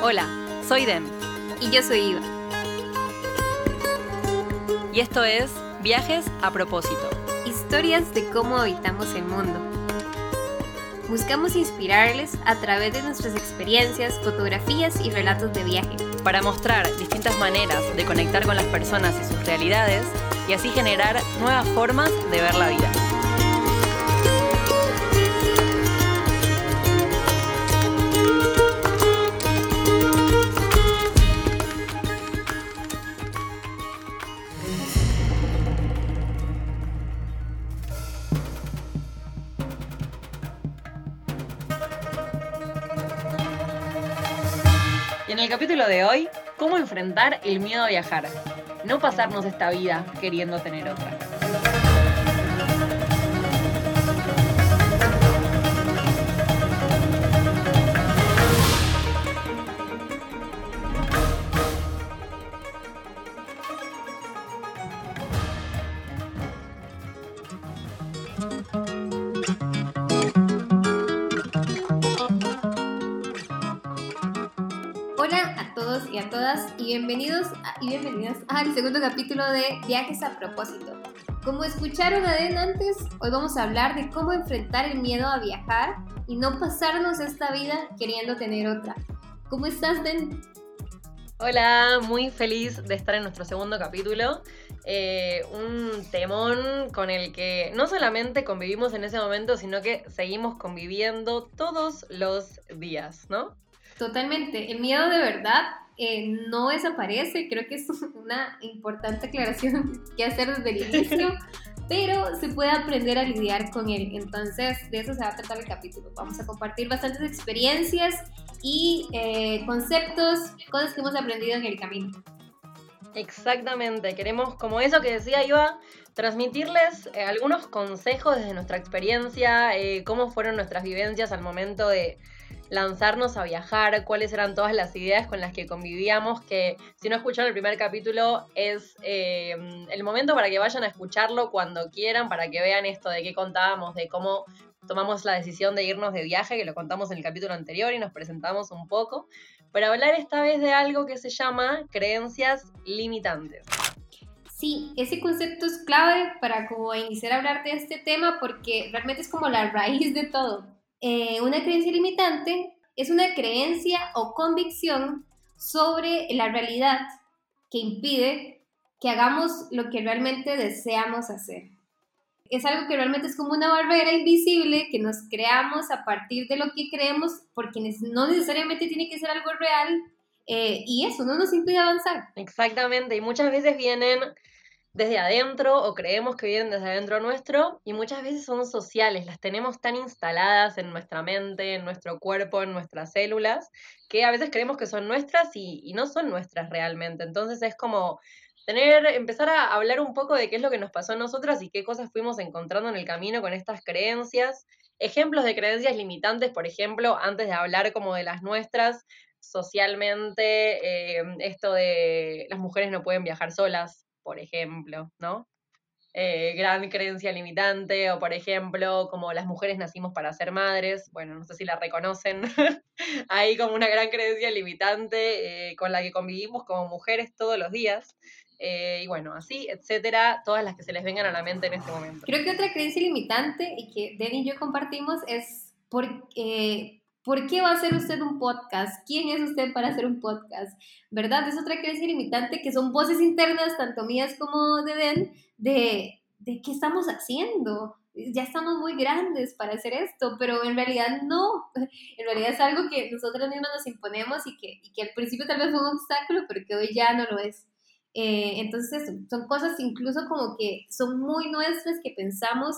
Hola, soy Dem. Y yo soy Iva. Y esto es Viajes a propósito. Historias de cómo habitamos el mundo. Buscamos inspirarles a través de nuestras experiencias, fotografías y relatos de viaje. Para mostrar distintas maneras de conectar con las personas y sus realidades y así generar nuevas formas de ver la vida. De hoy, ¿cómo enfrentar el miedo a viajar? No pasarnos esta vida queriendo tener otra. Capítulo de Viajes a propósito. Como escucharon a Den antes, hoy vamos a hablar de cómo enfrentar el miedo a viajar y no pasarnos esta vida queriendo tener otra. ¿Cómo estás, Den? Hola, muy feliz de estar en nuestro segundo capítulo. Eh, un temón con el que no solamente convivimos en ese momento, sino que seguimos conviviendo todos los días, ¿no? Totalmente. El miedo de verdad eh, no desaparece. Creo que es una importante aclaración que hacer desde el inicio. Pero se puede aprender a lidiar con él. Entonces, de eso se va a tratar el capítulo. Vamos a compartir bastantes experiencias y eh, conceptos, cosas que hemos aprendido en el camino. Exactamente, queremos, como eso que decía Iva, transmitirles eh, algunos consejos desde nuestra experiencia, eh, cómo fueron nuestras vivencias al momento de lanzarnos a viajar, cuáles eran todas las ideas con las que convivíamos, que si no escucharon el primer capítulo es eh, el momento para que vayan a escucharlo cuando quieran, para que vean esto de qué contábamos, de cómo tomamos la decisión de irnos de viaje, que lo contamos en el capítulo anterior y nos presentamos un poco, para hablar esta vez de algo que se llama creencias limitantes. Sí, ese concepto es clave para como iniciar a hablar de este tema porque realmente es como la raíz de todo. Eh, una creencia limitante es una creencia o convicción sobre la realidad que impide que hagamos lo que realmente deseamos hacer. Es algo que realmente es como una barrera invisible que nos creamos a partir de lo que creemos porque no necesariamente tiene que ser algo real eh, y eso no nos impide avanzar. Exactamente, y muchas veces vienen desde adentro o creemos que vienen desde adentro nuestro y muchas veces son sociales, las tenemos tan instaladas en nuestra mente, en nuestro cuerpo, en nuestras células, que a veces creemos que son nuestras y, no son nuestras realmente. Entonces es como tener, empezar a hablar un poco de qué es lo que nos pasó a nosotras y qué cosas fuimos encontrando en el camino con estas creencias. Ejemplos de creencias limitantes, por ejemplo, antes de hablar como de las nuestras, socialmente, eh, esto de las mujeres no pueden viajar solas, por ejemplo, ¿no? Eh, gran creencia limitante, o por ejemplo, como las mujeres nacimos para ser madres, bueno, no sé si la reconocen, hay como una gran creencia limitante eh, con la que convivimos como mujeres todos los días. Eh, y bueno, así, etcétera, todas las que se les vengan a la mente en este momento. Creo que otra creencia limitante y que Denny y yo compartimos es por, ¿por qué va a hacer usted un podcast? ¿Quién es usted para hacer un podcast? ¿Verdad? Es otra creencia limitante que son voces internas, tanto mías como de Den, de, de qué estamos haciendo. Ya estamos muy grandes para hacer esto, pero en realidad no. En realidad es algo que nosotros mismos nos imponemos y que, que al principio tal vez fue un obstáculo, pero que hoy ya no lo es. Eh, entonces, son cosas incluso como que son muy nuestras que pensamos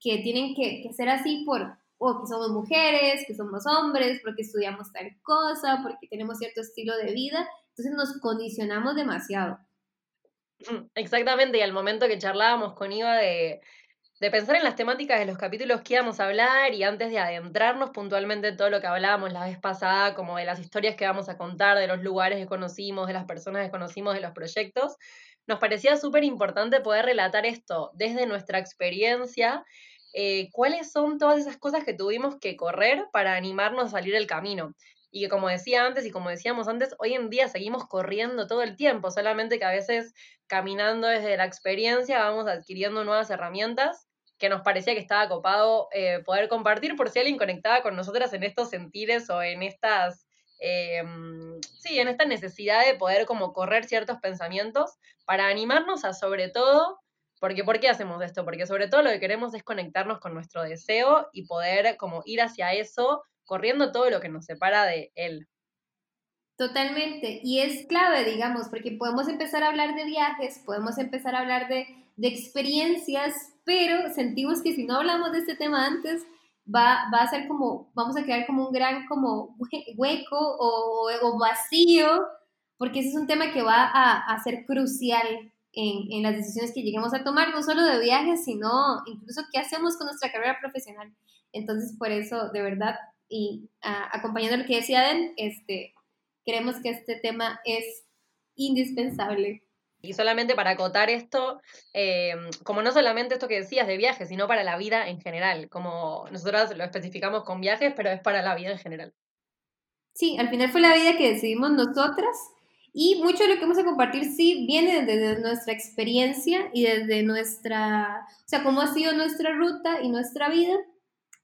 que tienen que ser así por, o que somos mujeres, que somos hombres, porque estudiamos tal cosa, porque tenemos cierto estilo de vida. Entonces nos condicionamos demasiado. Exactamente, y al momento que charlábamos con Iva de, de pensar en las temáticas de los capítulos que íbamos a hablar y antes de adentrarnos puntualmente en todo lo que hablábamos la vez pasada, como de las historias que vamos a contar, de los lugares que conocimos, de las personas que conocimos, de los proyectos, nos parecía súper importante poder relatar esto desde nuestra experiencia, eh, cuáles son todas esas cosas que tuvimos que correr para animarnos a salir del camino. y que como decía antes y como decíamos antes, hoy en día seguimos corriendo todo el tiempo, solamente que a veces caminando desde la experiencia vamos adquiriendo nuevas herramientas que nos parecía que estaba copado eh, poder compartir por si alguien conectaba con nosotras en estos sentires o en estas, eh, sí, en esta necesidad de poder como correr ciertos pensamientos para animarnos a sobre todo, porque ¿por qué hacemos esto? Porque sobre todo lo que queremos es conectarnos con nuestro deseo y poder como ir hacia eso corriendo todo lo que nos separa de él. Totalmente, y es clave, digamos, porque podemos empezar a hablar de viajes, podemos empezar a hablar de, de experiencias, pero sentimos que si no hablamos de este tema antes, va, va, a ser como, vamos a crear como un gran como hueco o, o vacío, porque ese es un tema que va a, a ser crucial en, en, las decisiones que lleguemos a tomar, no solo de viajes, sino incluso qué hacemos con nuestra carrera profesional. Entonces, por eso, de verdad, y acompañando lo que decía Den, este, creemos que este tema es indispensable. Y solamente para acotar esto, eh, como no solamente esto que decías de viajes, sino para la vida en general, como nosotros lo especificamos con viajes, pero es para la vida en general. Sí, al final fue la vida que decidimos nosotras y mucho de lo que vamos a compartir sí viene desde nuestra experiencia y desde nuestra, o sea, cómo ha sido nuestra ruta y nuestra vida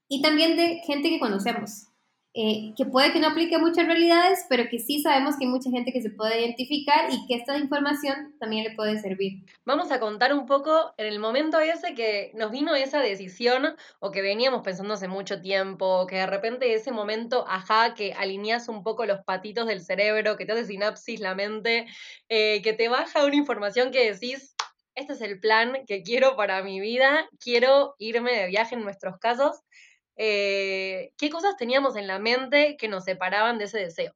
y también de gente que conocemos, eh, que puede que no aplique muchas realidades, pero que sí sabemos que hay mucha gente que se puede identificar y que esta información también le puede servir. Vamos a contar un poco en el momento ese que nos vino esa decisión o que veníamos pensando hace mucho tiempo, que de repente ese momento, ajá, que alineas un poco los patitos del cerebro, que te hace sinapsis la mente, eh, que te baja una información que decís, este es el plan que quiero para mi vida, quiero irme de viaje en nuestros casos eh, qué cosas teníamos en la mente que nos separaban de ese deseo.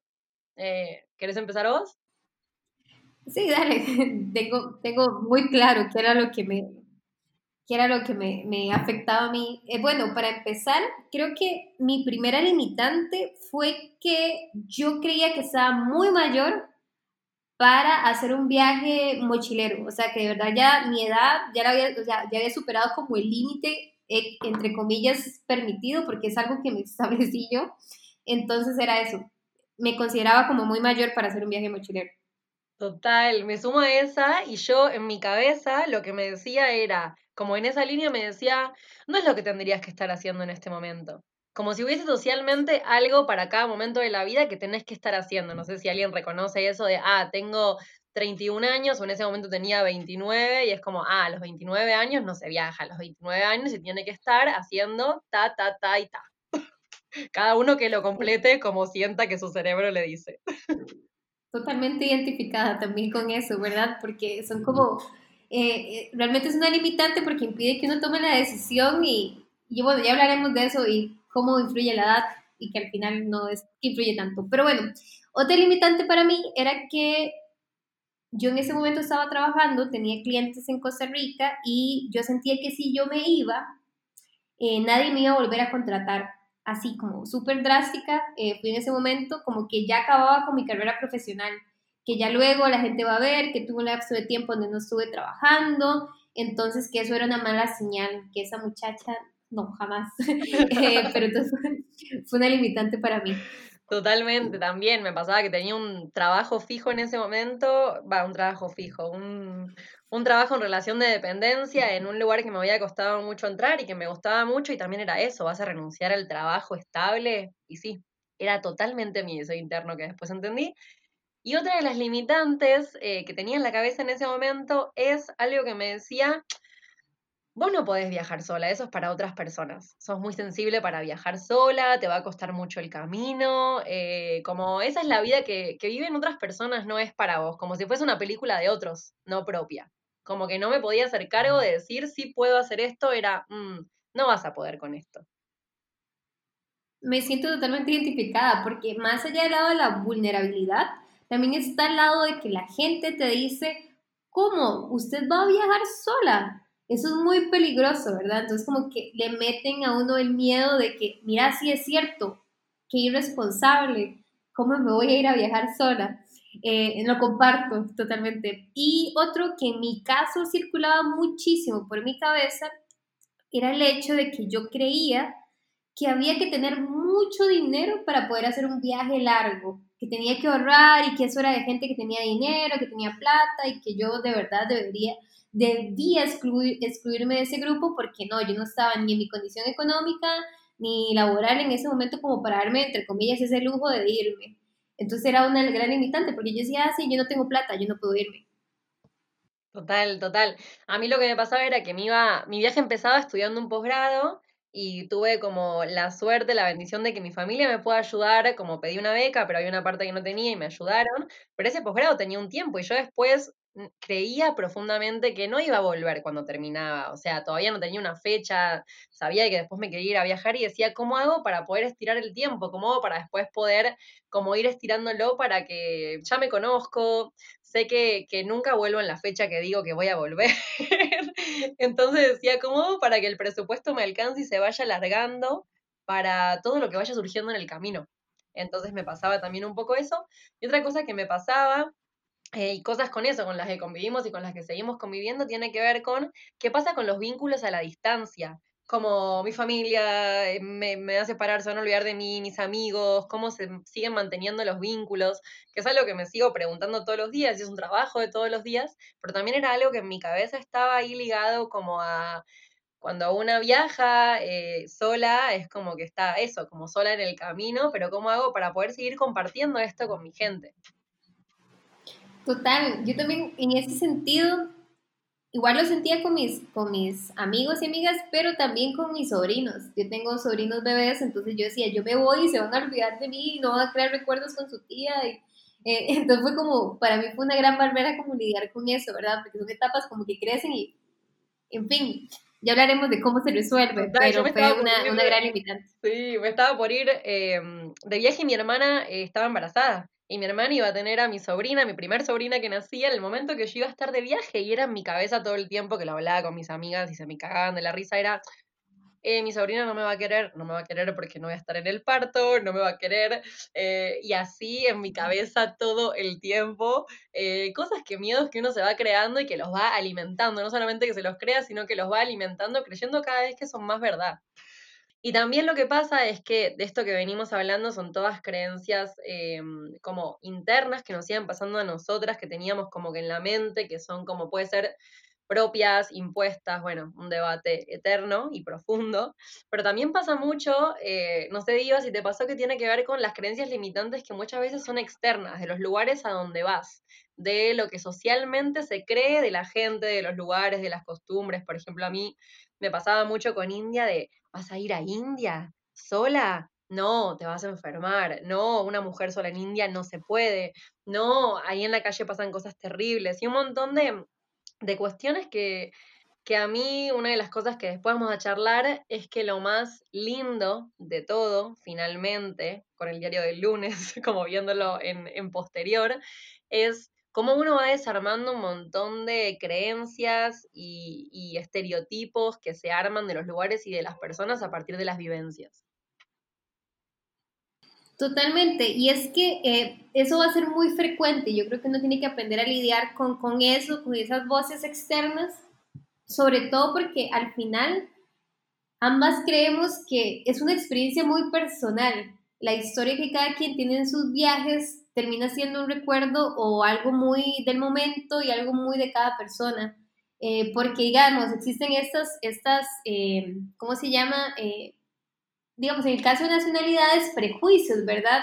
Eh, ¿Querés empezar vos? Sí, dale. tengo, tengo muy claro qué era lo que me, qué era lo que me, me afectaba a mí. Eh, bueno, para empezar, creo que mi primera limitante fue que yo creía que estaba muy mayor para hacer un viaje mochilero. O sea, que de verdad ya mi edad ya, la había, o sea, ya había superado como el límite entre comillas, permitido porque es algo que me establecí yo. Entonces era eso. Me consideraba como muy mayor para hacer un viaje mochilero. Total, me sumo a esa y yo en mi cabeza lo que me decía era, como en esa línea me decía, no es lo que tendrías que estar haciendo en este momento. Como si hubiese socialmente algo para cada momento de la vida que tenés que estar haciendo. No sé si alguien reconoce eso de, ah, tengo 31 años o en ese momento tenía 29 y es como, ah, a los 29 años no se viaja, a los 29 años se tiene que estar haciendo ta, ta, ta y ta. Cada uno que lo complete como sienta que su cerebro le dice. Totalmente identificada también con eso, ¿verdad? Porque son como, eh, eh, realmente es una limitante porque impide que uno tome la decisión y, y bueno, ya hablaremos de eso y cómo influye la edad y que al final no es que influye tanto. Pero bueno, otra limitante para mí era que yo en ese momento estaba trabajando, tenía clientes en Costa Rica y yo sentía que si yo me iba, eh, nadie me iba a volver a contratar. Así como súper drástica, eh, fui en ese momento como que ya acababa con mi carrera profesional, que ya luego la gente va a ver que tuve un lapso de tiempo donde no estuve trabajando, entonces que eso era una mala señal, que esa muchacha, no, jamás, eh, pero entonces fue una limitante para mí. Totalmente, también me pasaba que tenía un trabajo fijo en ese momento, va, un trabajo fijo, un, un, trabajo en relación de dependencia en un lugar que me había costado mucho entrar y que me gustaba mucho y también era eso, vas a renunciar al trabajo estable y sí, era totalmente mi deseo interno que después entendí. Y otra de las limitantes eh, que tenía en la cabeza en ese momento es algo que me decía, Vos no podés viajar sola, eso es para otras personas. Sos muy sensible para viajar sola, te va a costar mucho el camino, eh, como esa es la vida que, que, viven otras personas, no es para vos, como si fuese una película de otros, no propia. Como que no me podía hacer cargo de decir si puedo hacer esto, era, mm, no vas a poder con esto. Me siento totalmente identificada porque más allá del lado de la vulnerabilidad, también está el lado de que la gente te dice, ¿cómo? ¿Usted va a viajar sola? Eso es muy peligroso, ¿verdad? Entonces como que le meten a uno el miedo de que, mira, si es cierto, qué irresponsable, ¿cómo me voy a ir a viajar sola? Eh, lo comparto totalmente. Y otro que en mi caso circulaba muchísimo por mi cabeza era el hecho de que yo creía que había que tener mucho dinero para poder hacer un viaje largo, que tenía que ahorrar y que eso era de gente que tenía dinero, que tenía plata y que yo de verdad debería, debía excluir, excluirme de ese grupo porque no, yo no estaba ni en mi condición económica ni laboral en ese momento como para darme, entre comillas, ese lujo de irme. Entonces era una gran limitante porque yo decía, ah, sí, yo no tengo plata, yo no puedo irme. Total, total. A mí lo que me pasaba era que me iba, mi viaje empezaba estudiando un posgrado y tuve como la suerte, la bendición de que mi familia me pueda ayudar, como pedí una beca, pero había una parte que no tenía y me ayudaron, pero ese posgrado tenía un tiempo y yo después creía profundamente que no iba a volver cuando terminaba, o sea, todavía no tenía una fecha, sabía que después me quería ir a viajar y decía, ¿cómo hago para poder estirar el tiempo? ¿Cómo hago para después poder como ir estirándolo para que ya me conozco, sé que, que nunca vuelvo en la fecha que digo que voy a volver? Entonces decía, ¿cómo hago para que el presupuesto me alcance y se vaya alargando para todo lo que vaya surgiendo en el camino? Entonces me pasaba también un poco eso. Y otra cosa que me pasaba eh, y cosas con eso, con las que convivimos y con las que seguimos conviviendo, tiene que ver con qué pasa con los vínculos a la distancia. Como mi familia eh, me, me hace parar, se van a olvidar de mí, mis amigos, cómo se siguen manteniendo los vínculos, que es algo que me sigo preguntando todos los días, y es un trabajo de todos los días, pero también era algo que en mi cabeza estaba ahí ligado como a cuando una viaja eh, sola, es como que está eso, como sola en el camino, pero ¿cómo hago para poder seguir compartiendo esto con mi gente? Total, yo también en ese sentido, igual lo sentía con mis, con mis amigos y amigas, pero también con mis sobrinos. Yo tengo sobrinos bebés, entonces yo decía, yo me voy y se van a olvidar de mí, no van a crear recuerdos con su tía. Y, eh, entonces fue como, para mí fue una gran barrera como lidiar con eso, ¿verdad? Porque son etapas como que crecen y, en fin, ya hablaremos de cómo se resuelve, pero fue una, una, gran limitante. Sí, me estaba por ir em, de viaje y mi hermana eh, estaba embarazada y mi hermana iba a tener a mi sobrina, mi primer sobrina que nacía, en el momento que yo iba a estar de viaje y era en mi cabeza todo el tiempo que lo hablaba con mis amigas y se me cagaban de la risa, era, eh, mi sobrina no me va a querer, no me va a querer porque no voy a estar en el parto, no me va a querer, eh, y así en mi cabeza todo el tiempo, eh, cosas que miedos que uno se va creando y que los va alimentando, no solamente que se los crea, sino que los va alimentando, creyendo cada vez que son más verdad. Y también lo que pasa es que de esto que venimos hablando son todas creencias em, como internas que nos iban pasando a nosotras, que teníamos como que en la mente, que son como puede ser propias, impuestas, bueno, un debate eterno y profundo, pero también pasa mucho, eh, no sé, Diva, si te pasó que tiene que ver con las creencias limitantes que muchas veces son externas, de los lugares a donde vas, de lo que socialmente se cree de la gente, de los lugares, de las costumbres, por ejemplo, a mí me pasaba mucho con India de ¿Vas a ir a India sola? No, te vas a enfermar. No, una mujer sola en India no se puede. No, ahí en la calle pasan cosas terribles. Y un montón de, de cuestiones que, que a mí una de las cosas que después vamos a charlar es que lo más lindo de todo, finalmente, con el diario del lunes, como viéndolo en, en posterior, es cómo uno va desarmando un montón de creencias y, estereotipos que se arman de los lugares y de las personas a partir de las vivencias. Totalmente, y es que eh, eso va a ser muy frecuente, yo creo que uno tiene que aprender a lidiar con, con eso, con esas voces externas, sobre todo porque al final ambas creemos que es una experiencia muy personal, la historia que cada quien tiene en sus viajes termina siendo un recuerdo o algo muy del momento y algo muy de cada persona. Eh, porque, digamos, existen estas, estas eh, ¿cómo se llama? Eh, digamos, en el caso de nacionalidades, prejuicios, ¿verdad?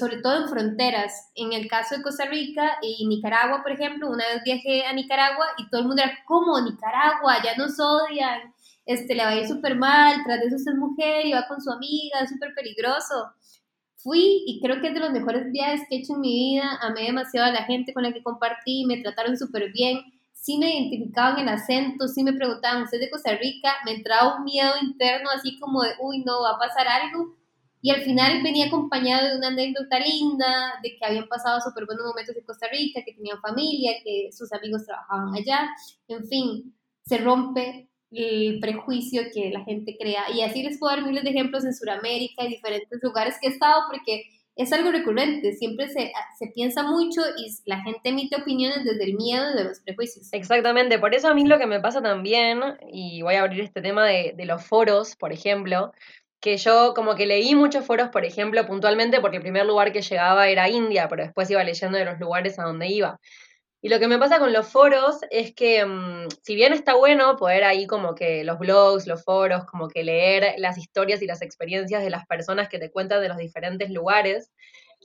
sobre todo en fronteras. En el caso de Costa Rica y Nicaragua, por ejemplo, una vez viajé a Nicaragua y todo el mundo era, ¿cómo Nicaragua? Ya nos odian, este, le va a ir súper mal, tras de eso es mujer y va con su amiga, es súper peligroso. Fui y creo que es de los mejores viajes que he hecho en mi vida. Amé demasiado a la gente con la que compartí, me trataron súper bien. Sí me identificaban el acento, sí me preguntaban, ¿usted es de Costa Rica? Me entraba un miedo interno así como de, uy, no, va a pasar algo. Y al final venía acompañado de una anécdota linda, de que habían pasado súper buenos momentos en Costa Rica, que tenían familia, que sus amigos trabajaban allá. En fin, se rompe el prejuicio que la gente crea. Y así les puedo dar miles de ejemplos en Sudamérica y diferentes lugares que he estado porque es algo recurrente, siempre se, se, piensa mucho y la gente emite opiniones desde el miedo y de los prejuicios. Exactamente, por eso a mí lo que me pasa también, y voy a abrir este tema de, de los foros, por ejemplo, que yo como que leí muchos foros, por ejemplo, puntualmente, porque el primer lugar que llegaba era India, pero después iba leyendo de los lugares a donde iba. Y lo que me pasa con los foros es que, mm, si bien está bueno poder ahí como que los blogs, los foros, como que leer las historias y las experiencias de las personas que te cuentan de los diferentes lugares,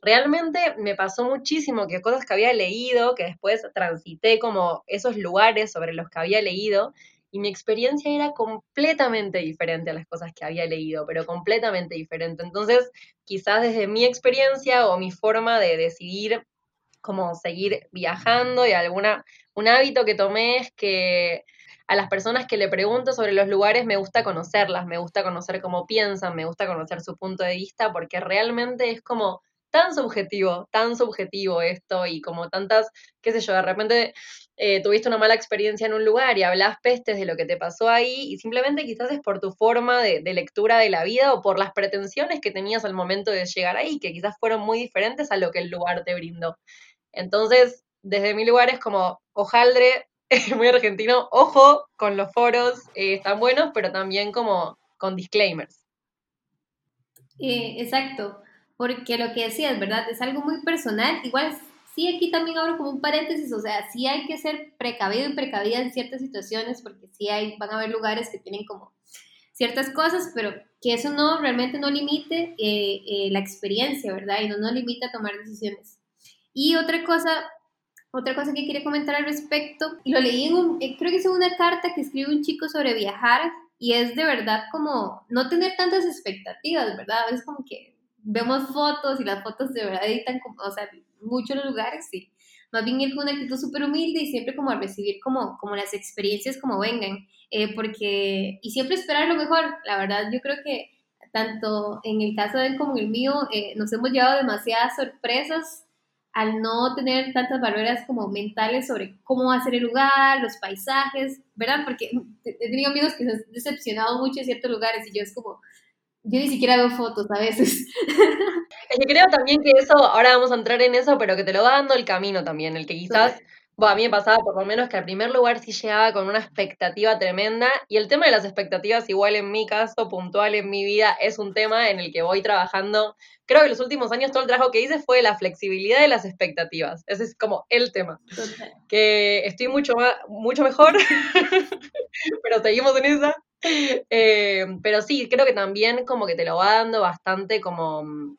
realmente me pasó muchísimo que cosas que había leído, que después transité como esos lugares sobre los que había leído, y mi experiencia era completamente diferente a las cosas que había leído, pero completamente diferente. Entonces, quizás desde mi experiencia o mi forma de decidir cómo seguir viajando y alguna, un hábito que tomé es que a las personas que le pregunto sobre los lugares me gusta conocerlas, me gusta conocer cómo piensan, me gusta conocer su punto de vista, porque realmente es como tan subjetivo, tan subjetivo esto y como tantas, qué sé yo, de repente eh, tuviste una mala experiencia en un lugar y hablas pestes de lo que te pasó ahí y simplemente quizás es por tu forma de, lectura de la vida o por las pretensiones que tenías al momento de llegar ahí, que quizás fueron muy diferentes a lo que el lugar te brindó. Entonces, desde mi lugar es como, ojaldre, muy argentino, ojo con los foros, eh, están buenos, pero también como con disclaimers. Eh, exacto porque lo que decías, ¿verdad? Es algo muy personal. Igual, sí, aquí también abro como un paréntesis, o sea, sí hay que ser precavido y precavida en ciertas situaciones, porque sí hay, van a haber lugares que tienen como ciertas cosas, pero que eso no realmente no limite eh, eh, la experiencia, ¿verdad? Y no nos limita a tomar decisiones. Y otra cosa, otra cosa que quería comentar al respecto, lo leí en un, eh, creo que es una carta que escribe un chico sobre viajar, y es de verdad como no tener tantas expectativas, ¿verdad? Es como que vemos fotos y las fotos de verdad editan, como, o sea, muchos lugares, sí. Más bien ir con una actitud súper humilde y siempre como a recibir como, como las experiencias como vengan, eh, porque, y siempre esperar lo mejor, la verdad, yo creo que tanto en el caso de él como en el mío, eh, nos hemos llevado demasiadas sorpresas al no tener tantas barreras como mentales sobre cómo va a ser el lugar, los paisajes, ¿verdad? Porque he tenido amigos que se han decepcionado mucho en ciertos lugares y yo es como, yo ni siquiera veo fotos a veces. Es que creo también que eso, ahora vamos a entrar en eso, pero que te lo va dando el camino también, el que quizás, bueno, a mí me pasaba por lo menos que al primer lugar sí llegaba con una expectativa tremenda, y el tema de las expectativas, igual en mi caso, puntual en mi vida, es un tema en el que voy trabajando. Creo que los últimos años todo el trabajo que hice fue la flexibilidad de las expectativas. Ese es como el tema. Que estoy mucho, más, mucho mejor, pero seguimos en esa. Eh, pero sí, creo que también como que te lo va dando bastante como,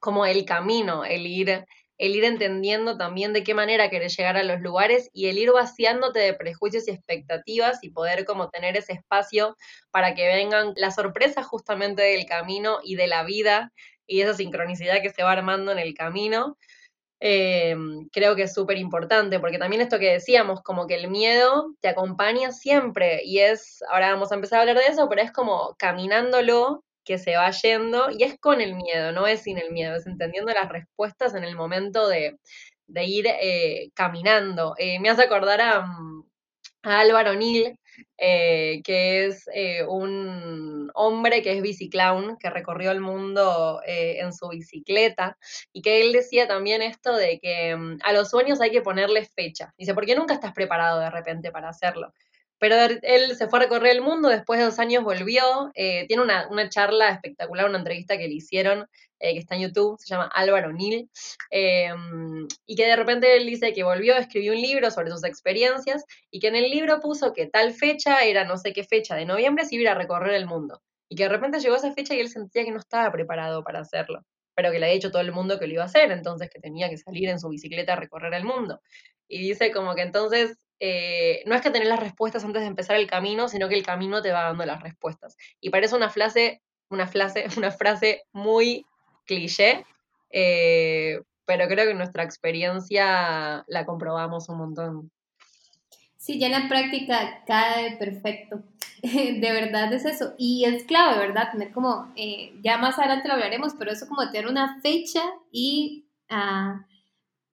como el camino, el ir, el ir entendiendo también de qué manera querés llegar a los lugares y el ir vaciándote de prejuicios y expectativas y poder como tener ese espacio para que vengan las sorpresas justamente del camino y de la vida y esa sincronicidad que se va armando en el camino. Eh, creo que es súper importante, porque también esto que decíamos, como que el miedo te acompaña siempre y es, ahora vamos a empezar a hablar de eso, pero es como caminándolo que se va yendo y es con el miedo, no es sin el miedo, es entendiendo las respuestas en el momento de, ir eh, caminando. Eh, me hace acordar a, a Álvaro Nil, eh, que es un hombre que es biciclown, que recorrió el mundo en su bicicleta, y que él decía también esto de que mm, a los sueños hay que ponerle fecha. Dice, ¿por qué nunca estás preparado de repente para hacerlo? Pero él se fue a recorrer el mundo, después de dos años volvió, tiene una, una, charla espectacular, una entrevista que le hicieron eh, que está en YouTube, se llama Álvaro Nil, em, y que de repente él dice que volvió, escribió un libro sobre sus experiencias y que en el libro puso que tal fecha era no sé qué fecha de noviembre se iba a recorrer el mundo. Y que de repente llegó esa fecha y él sentía que no estaba preparado para hacerlo, pero que le había dicho todo el mundo que lo iba a hacer, entonces que tenía que salir en su bicicleta a recorrer el mundo. Y dice como que entonces eh, no es que tener las respuestas antes de empezar el camino, sino que el camino te va dando las respuestas. Y parece una frase, una frase, una frase muy cliché, eh, pero creo que nuestra experiencia la comprobamos un montón. Sí, ya en la práctica cae perfecto. De verdad es eso. Y es clave, ¿verdad? Tener como, eh, ya más adelante lo hablaremos, pero eso como tener una fecha y uh,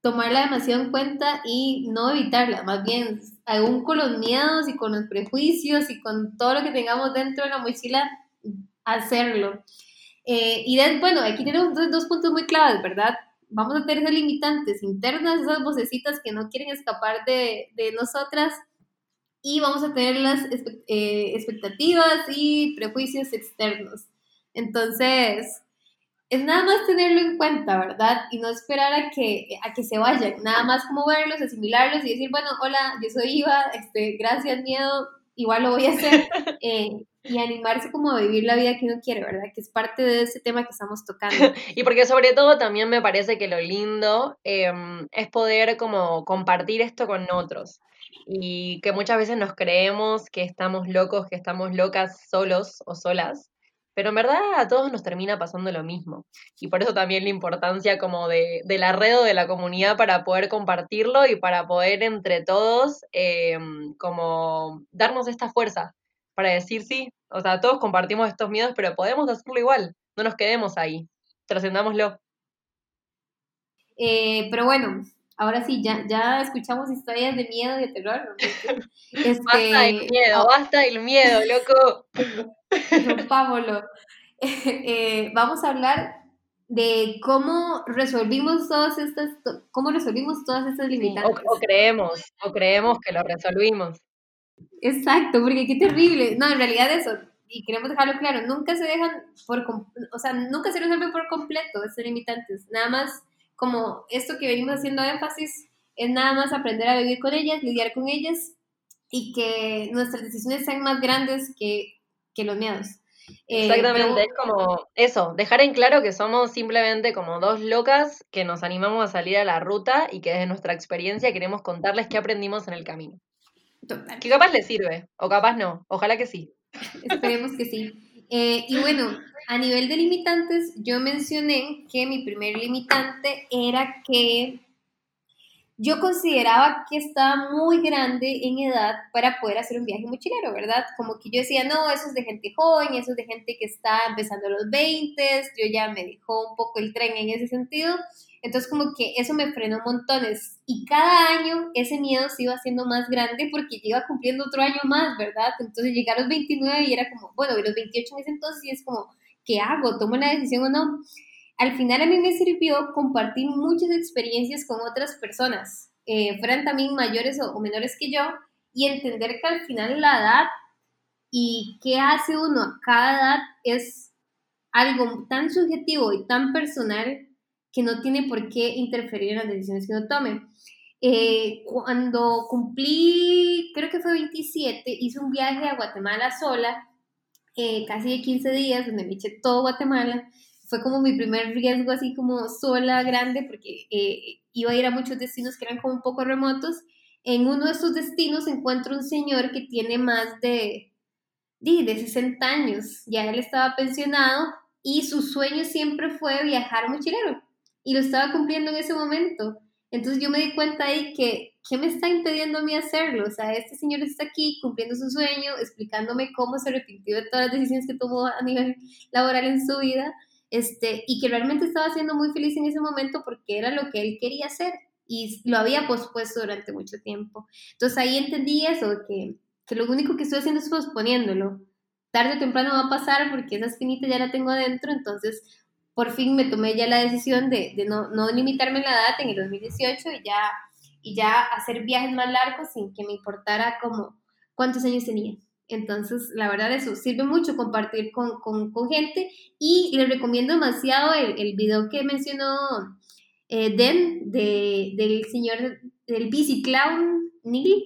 tomarla demasiado en cuenta y no evitarla. Más bien, aún con los miedos y con los prejuicios y con todo lo que tengamos dentro de la mochila, hacerlo. Eh, y bueno, aquí tenemos dos, puntos muy claves, ¿verdad? Vamos a tener esas limitantes internas, esas vocecitas que no quieren escapar de, de nosotras, y vamos a tener las eh, expectativas y prejuicios externos. Entonces, es nada más tenerlo en cuenta, ¿verdad? Y no esperar a que, a que se vayan, nada más como verlos, asimilarlos y decir, bueno, hola, yo soy Iva, este, gracias, miedo, igual lo voy a hacer. Eh, y animarse como a vivir la vida que uno quiere, ¿verdad? Que es parte de ese tema que estamos tocando. y porque sobre todo también me parece que lo lindo em, es poder como compartir esto con otros. Y que muchas veces nos creemos que estamos locos, que estamos locas solos o solas. Pero en verdad a todos nos termina pasando lo mismo. Y por eso también la importancia como de, del arredo de la comunidad para poder compartirlo y para poder entre todos em, como darnos esta fuerza para decir sí, o sea, todos compartimos estos miedos, pero podemos hacerlo igual, no nos quedemos ahí, trascendámoslo. Eh, pero bueno, ahora sí, ya, ya escuchamos historias de miedo y de terror. Este, basta del miedo, basta del miedo, loco. Rompámoslo. Eh, vamos a hablar de cómo resolvimos todas estas, cómo resolvimos todas estas limitantes. o, creemos, o creemos que lo resolvimos. Exacto, porque qué terrible. No, en realidad eso, y queremos dejarlo claro, nunca se dejan por, o sea, nunca se resuelven por completo estos limitantes. Nada más como esto que venimos haciendo énfasis es nada más aprender a vivir con ellas, lidiar con ellas y que nuestras decisiones sean más grandes que, que los miedos. Eh, Exactamente, es como eso, dejar en claro que somos simplemente como dos locas que nos animamos a salir a la ruta y que desde nuestra experiencia queremos contarles qué aprendimos en el camino. Que capaz le sirve, o capaz no, ojalá que sí. Esperemos que sí. Eh, y bueno, a nivel de limitantes, yo mencioné que mi primer limitante era que yo consideraba que estaba muy grande en edad para poder hacer un viaje mochilero, ¿verdad? Como que yo decía, no, eso es de gente joven, eso es de gente que está empezando los 20, yo ya me dejó un poco el tren en ese sentido. Entonces como que eso me frenó montones y cada año ese miedo se iba haciendo más grande porque iba cumpliendo otro año más, ¿verdad? Entonces llegué a los 29 y era como, bueno, y los 28 en ese entonces y es como, ¿qué hago? ¿Tomo la decisión o no? Al final a mí me sirvió compartir muchas experiencias con otras personas, eh, fueran también mayores o, menores que yo, y entender que al final la edad y qué hace uno a cada edad es algo tan subjetivo y tan personal que no tiene por qué interferir en las decisiones que uno tome. Eh, cuando cumplí, creo que fue 27, hice un viaje a Guatemala sola, eh, casi de 15 días, donde me eché todo Guatemala. Fue como mi primer riesgo así como sola, grande, porque eh, iba a ir a muchos destinos que eran como un poco remotos. En uno de esos destinos encuentro un señor que tiene más de, de, de 60 años, ya él estaba pensionado y su sueño siempre fue viajar mochilero y lo estaba cumpliendo en ese momento. Entonces yo me di cuenta ahí que, ¿qué me está impidiendo a mí hacerlo? O sea, este señor está aquí cumpliendo su sueño, explicándome cómo se arrepintió de todas las decisiones que tomó a nivel laboral en su vida, este, y que realmente estaba siendo muy feliz en ese momento porque era lo que él quería hacer y lo había pospuesto durante mucho tiempo. Entonces ahí entendí eso, que, que lo único que estoy haciendo es posponiéndolo. Tarde o temprano va a pasar porque esa espinita ya la tengo adentro, entonces por fin me tomé ya la decisión de, no, no, limitarme la edad en el 2018 y ya, y ya hacer viajes más largos sin que me importara como cuántos años tenía. Entonces, la verdad, eso sirve mucho compartir con, con, con gente y les recomiendo demasiado el, el video que mencionó eh, Den de, del señor del BC Clown Neil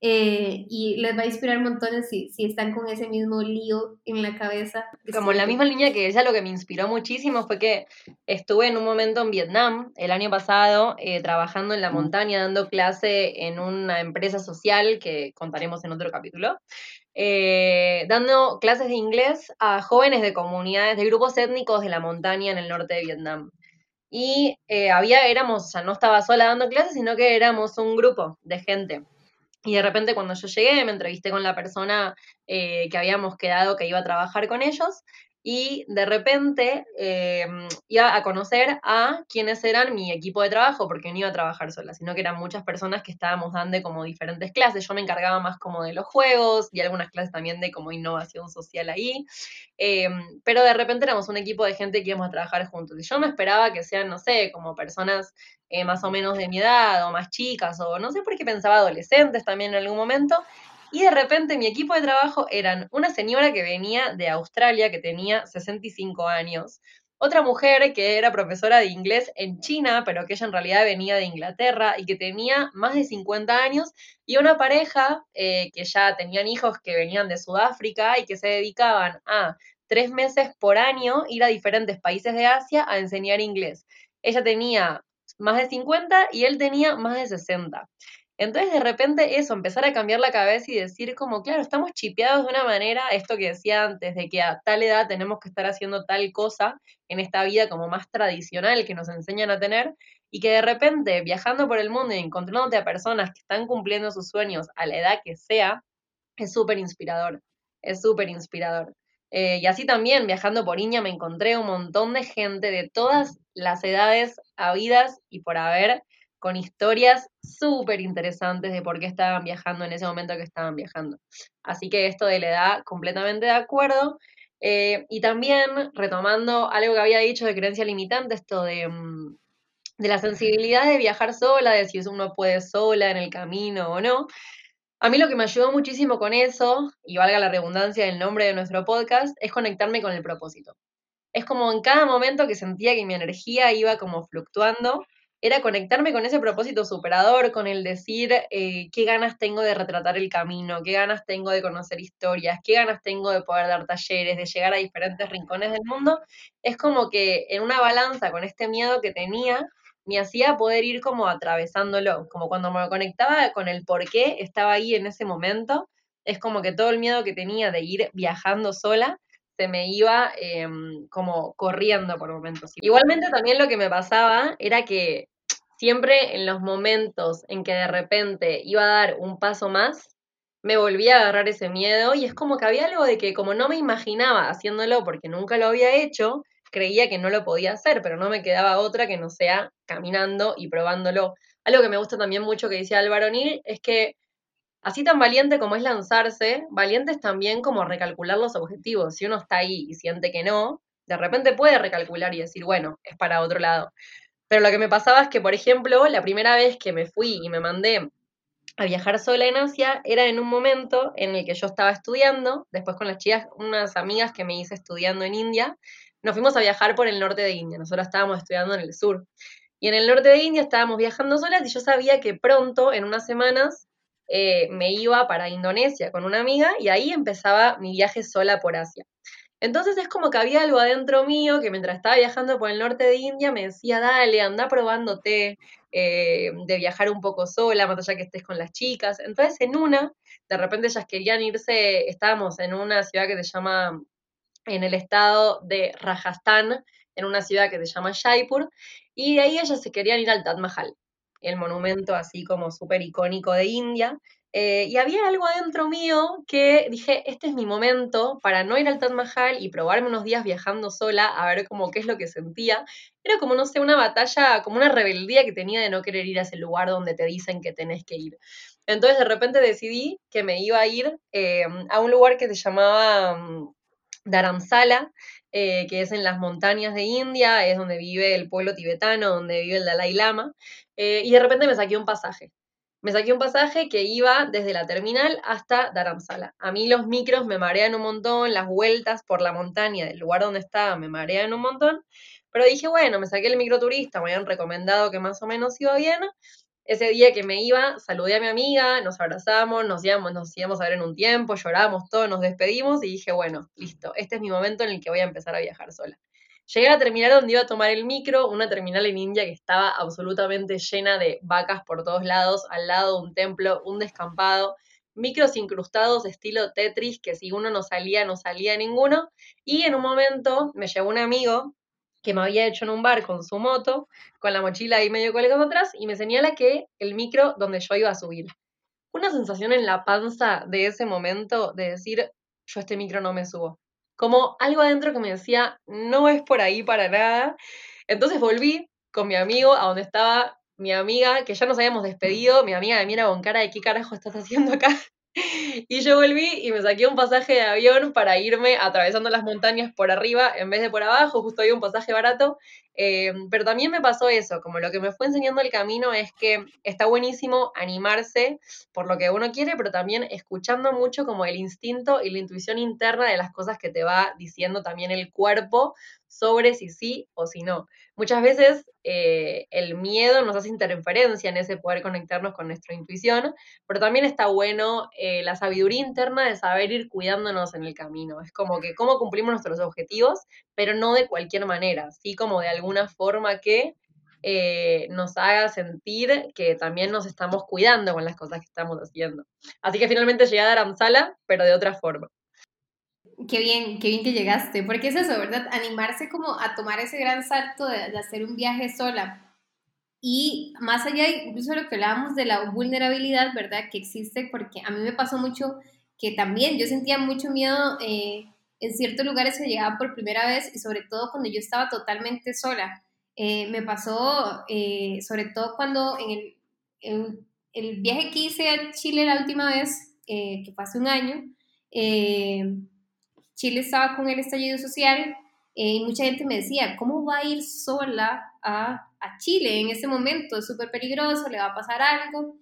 eh, y les va a inspirar montones si, si están con ese mismo lío en la cabeza. Como la misma línea que ella, lo que me inspiró muchísimo fue que estuve en un momento en Vietnam el año pasado eh, trabajando en la montaña, dando clase en una empresa social que contaremos en otro capítulo. Eh, dando clases de inglés a jóvenes de comunidades, de grupos étnicos de la montaña en el norte de Vietnam. Y había, éramos, o sea, no estaba sola dando clases, sino que éramos un grupo de gente. Y de repente cuando yo llegué me entrevisté con la persona eh, que habíamos quedado que iba a trabajar con ellos y de repente eh, iba a conocer a quienes eran mi equipo de trabajo, porque no iba a trabajar sola, sino que eran muchas personas que estábamos dando como diferentes clases. Yo me encargaba más como de los juegos y algunas clases también de como innovación social ahí, eh, pero de repente éramos un equipo de gente que íbamos a trabajar juntos. Y yo me esperaba que sean, no sé, como personas más o menos de mi edad o más chicas, o no sé por qué pensaba adolescentes también en algún momento. Y de repente mi equipo de trabajo eran una señora que venía de Australia, que tenía 65 años, otra mujer que era profesora de inglés en China, pero que ella en realidad venía de Inglaterra y que tenía más de 50 años, y una pareja eh, que ya tenían hijos que venían de Sudáfrica y que se dedicaban a tres meses por año ir a diferentes países de Asia a enseñar inglés. Ella tenía más de 50 y él tenía más de 60. Entonces, de repente, eso, empezar a cambiar la cabeza y decir como, claro, estamos chipeados de una manera, esto que decía antes, de que a tal edad tenemos que estar haciendo tal cosa en esta vida como más tradicional que nos enseñan a tener, y que de repente, viajando por el mundo y encontrándote a personas que están cumpliendo sus sueños a la edad que sea, es súper inspirador, es súper inspirador. Eh, y así también, viajando por Iña, me encontré un montón de gente de todas las edades habidas y por haber, con historias súper interesantes de por qué estaban viajando en ese momento que estaban viajando. Así que esto de la edad, completamente de acuerdo. Eh, y también retomando algo que había dicho de creencia limitante, esto de, mm, de la sensibilidad de viajar sola, de si uno puede sola en el camino o no. A mí lo que me ayudó muchísimo con eso, y valga la redundancia del nombre de nuestro podcast, es conectarme con el propósito. Es como en cada momento que sentía que mi energía iba como fluctuando, era conectarme con ese propósito superador, con el decir eh, qué ganas tengo de retratar el camino, qué ganas tengo de conocer historias, qué ganas tengo de poder dar talleres, de llegar a diferentes rincones del mundo. Es como que en una balanza con este miedo que tenía, me hacía poder ir como atravesándolo, como cuando me conectaba con el por qué estaba ahí en ese momento, es como que todo el miedo que tenía de ir viajando sola se me iba em, como corriendo por momentos. Igualmente también lo que me pasaba era que siempre en los momentos en que de repente iba a dar un paso más, me volvía a agarrar ese miedo y es como que había algo de que como no me imaginaba haciéndolo porque nunca lo había hecho, creía que no lo podía hacer, pero no me quedaba otra que no sea caminando y probándolo. Algo que me gusta también mucho que decía Álvaro Nil es que Así tan valiente como es lanzarse, valiente es también como recalcular los objetivos. Si uno está ahí y siente que no, de repente puede recalcular y decir, bueno, es para otro lado. Pero lo que me pasaba es que, por ejemplo, la primera vez que me fui y me mandé a viajar sola en Asia era en un momento en el que yo estaba estudiando, después con las chicas, unas amigas que me hice estudiando en India, nos fuimos a viajar por el norte de India, nosotros estábamos estudiando en el sur. Y en el norte de India estábamos viajando solas y yo sabía que pronto, en unas semanas, eh, me iba para Indonesia con una amiga y ahí empezaba mi viaje sola por Asia. Entonces es como que había algo adentro mío que mientras estaba viajando por el norte de India me decía, dale, anda probándote eh, de viajar un poco sola, más allá que estés con las chicas. Entonces en una, de repente ellas querían irse, estábamos en una ciudad que se llama, en el estado de Rajasthan, en una ciudad que se llama Jaipur, y de ahí ellas se querían ir al Taj Mahal el monumento así como súper icónico de India. Eh, y había algo adentro mío que dije, este es mi momento para no ir al Taj Mahal y probarme unos días viajando sola a ver cómo qué es lo que sentía. Era como, no sé, una batalla, como una rebeldía que tenía de no querer ir a ese lugar donde te dicen que tenés que ir. Entonces de repente decidí que me iba a ir eh, a un lugar que se llamaba um, eh, que es en las montañas de India, es donde vive el pueblo tibetano, donde vive el Dalai Lama, eh, y de repente me saqué un pasaje. Me saqué un pasaje que iba desde la terminal hasta Dharamsala. A mí los micros me marean un montón, las vueltas por la montaña del lugar donde estaba me marean un montón, pero dije, bueno, me saqué el microturista, me habían recomendado que más o menos iba bien, ese día que me iba, saludé a mi amiga, nos abrazamos, nos íbamos, nos íbamos a ver en un tiempo, lloramos todos, nos despedimos y dije, bueno, listo, este es mi momento en el que voy a empezar a viajar sola. Llegué a la terminal donde iba a tomar el micro, una terminal en India que estaba absolutamente llena de vacas por todos lados, al lado de un templo, un descampado, micros incrustados estilo Tetris, que si uno no salía, no salía ninguno. Y en un momento me llegó un amigo que me había hecho en un bar con su moto, con la mochila ahí medio colgando atrás, y me señala que el micro donde yo iba a subir. Una sensación en la panza de ese momento de decir, yo este micro no me subo. Como algo adentro que me decía, no es por ahí para nada. Entonces volví con mi amigo a donde estaba mi amiga, que ya nos habíamos despedido, mi amiga me mira con cara de qué carajo estás haciendo acá. Y yo volví y me saqué un pasaje de avión para irme atravesando las montañas por arriba en vez de por abajo, justo había un pasaje barato. Eh, pero también me pasó eso, como lo que me fue enseñando el camino es que está buenísimo animarse por lo que uno quiere, pero también escuchando mucho como el instinto y la intuición interna de las cosas que te va diciendo también el cuerpo sobre si sí o si no. Muchas veces eh, el miedo nos hace interferencia en ese poder conectarnos con nuestra intuición, pero también está bueno eh, la sabiduría interna de saber ir cuidándonos en el camino. Es como que cómo cumplimos nuestros objetivos, pero no de cualquier manera, sí como de alguna forma que eh, nos haga sentir que también nos estamos cuidando con las cosas que estamos haciendo. Así que finalmente llegué a Dharamsala, pero de otra forma. Qué bien, qué bien que llegaste, porque es eso, ¿verdad? Animarse como a tomar ese gran salto de, hacer un viaje sola. Y más allá, incluso de lo que hablábamos de la vulnerabilidad, ¿verdad? Que existe, porque a mí me pasó mucho que también yo sentía mucho miedo eh, en ciertos lugares que llegaba por primera vez y sobre todo cuando yo estaba totalmente sola. Eh, me pasó eh, sobre todo cuando en el, en el, viaje que hice a Chile la última vez, que fue hace un año, Chile estaba con el estallido social eh, y mucha gente me decía, ¿cómo va a ir sola a, Chile en ese momento? Es súper peligroso, le va a pasar algo.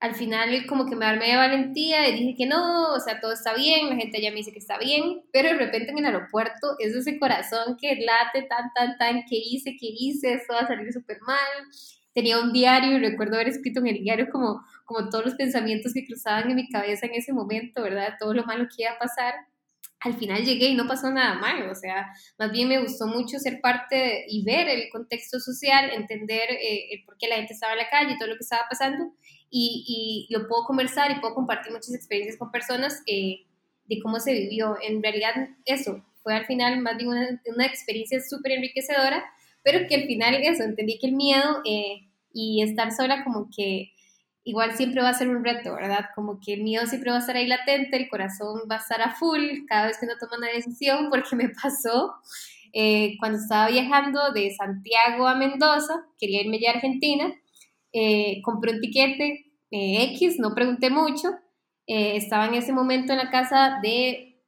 Al final como que me armé de valentía y dije que no, o sea, todo está bien, la gente ya me dice que está bien, pero de repente en el aeropuerto es ese corazón que late tan, tan, tan, que hice, que hice, esto va a salir súper mal. Tenía un diario y recuerdo haber escrito en el diario como, como todos los pensamientos que cruzaban en mi cabeza en ese momento, ¿verdad? Todo lo malo que iba a pasar al final llegué y no pasó nada malo, o sea, más bien me gustó mucho ser parte y ver el contexto social, entender eh, por qué la gente estaba en la calle y todo lo que estaba pasando, y, lo puedo conversar y puedo compartir muchas experiencias con personas eh, de cómo se vivió. En realidad, eso fue al final más bien una, experiencia súper enriquecedora, pero que al final eso, entendí que el miedo eh, y estar sola como que igual siempre va a ser un reto, ¿verdad? Como que el miedo siempre va a estar ahí latente, el corazón va a estar a full cada vez que uno toma una decisión, porque me pasó eh, cuando estaba viajando de Santiago a Mendoza, quería irme ya a Argentina, eh, compré un tiquete eh, X, no pregunté mucho, estaba en ese momento en la casa de,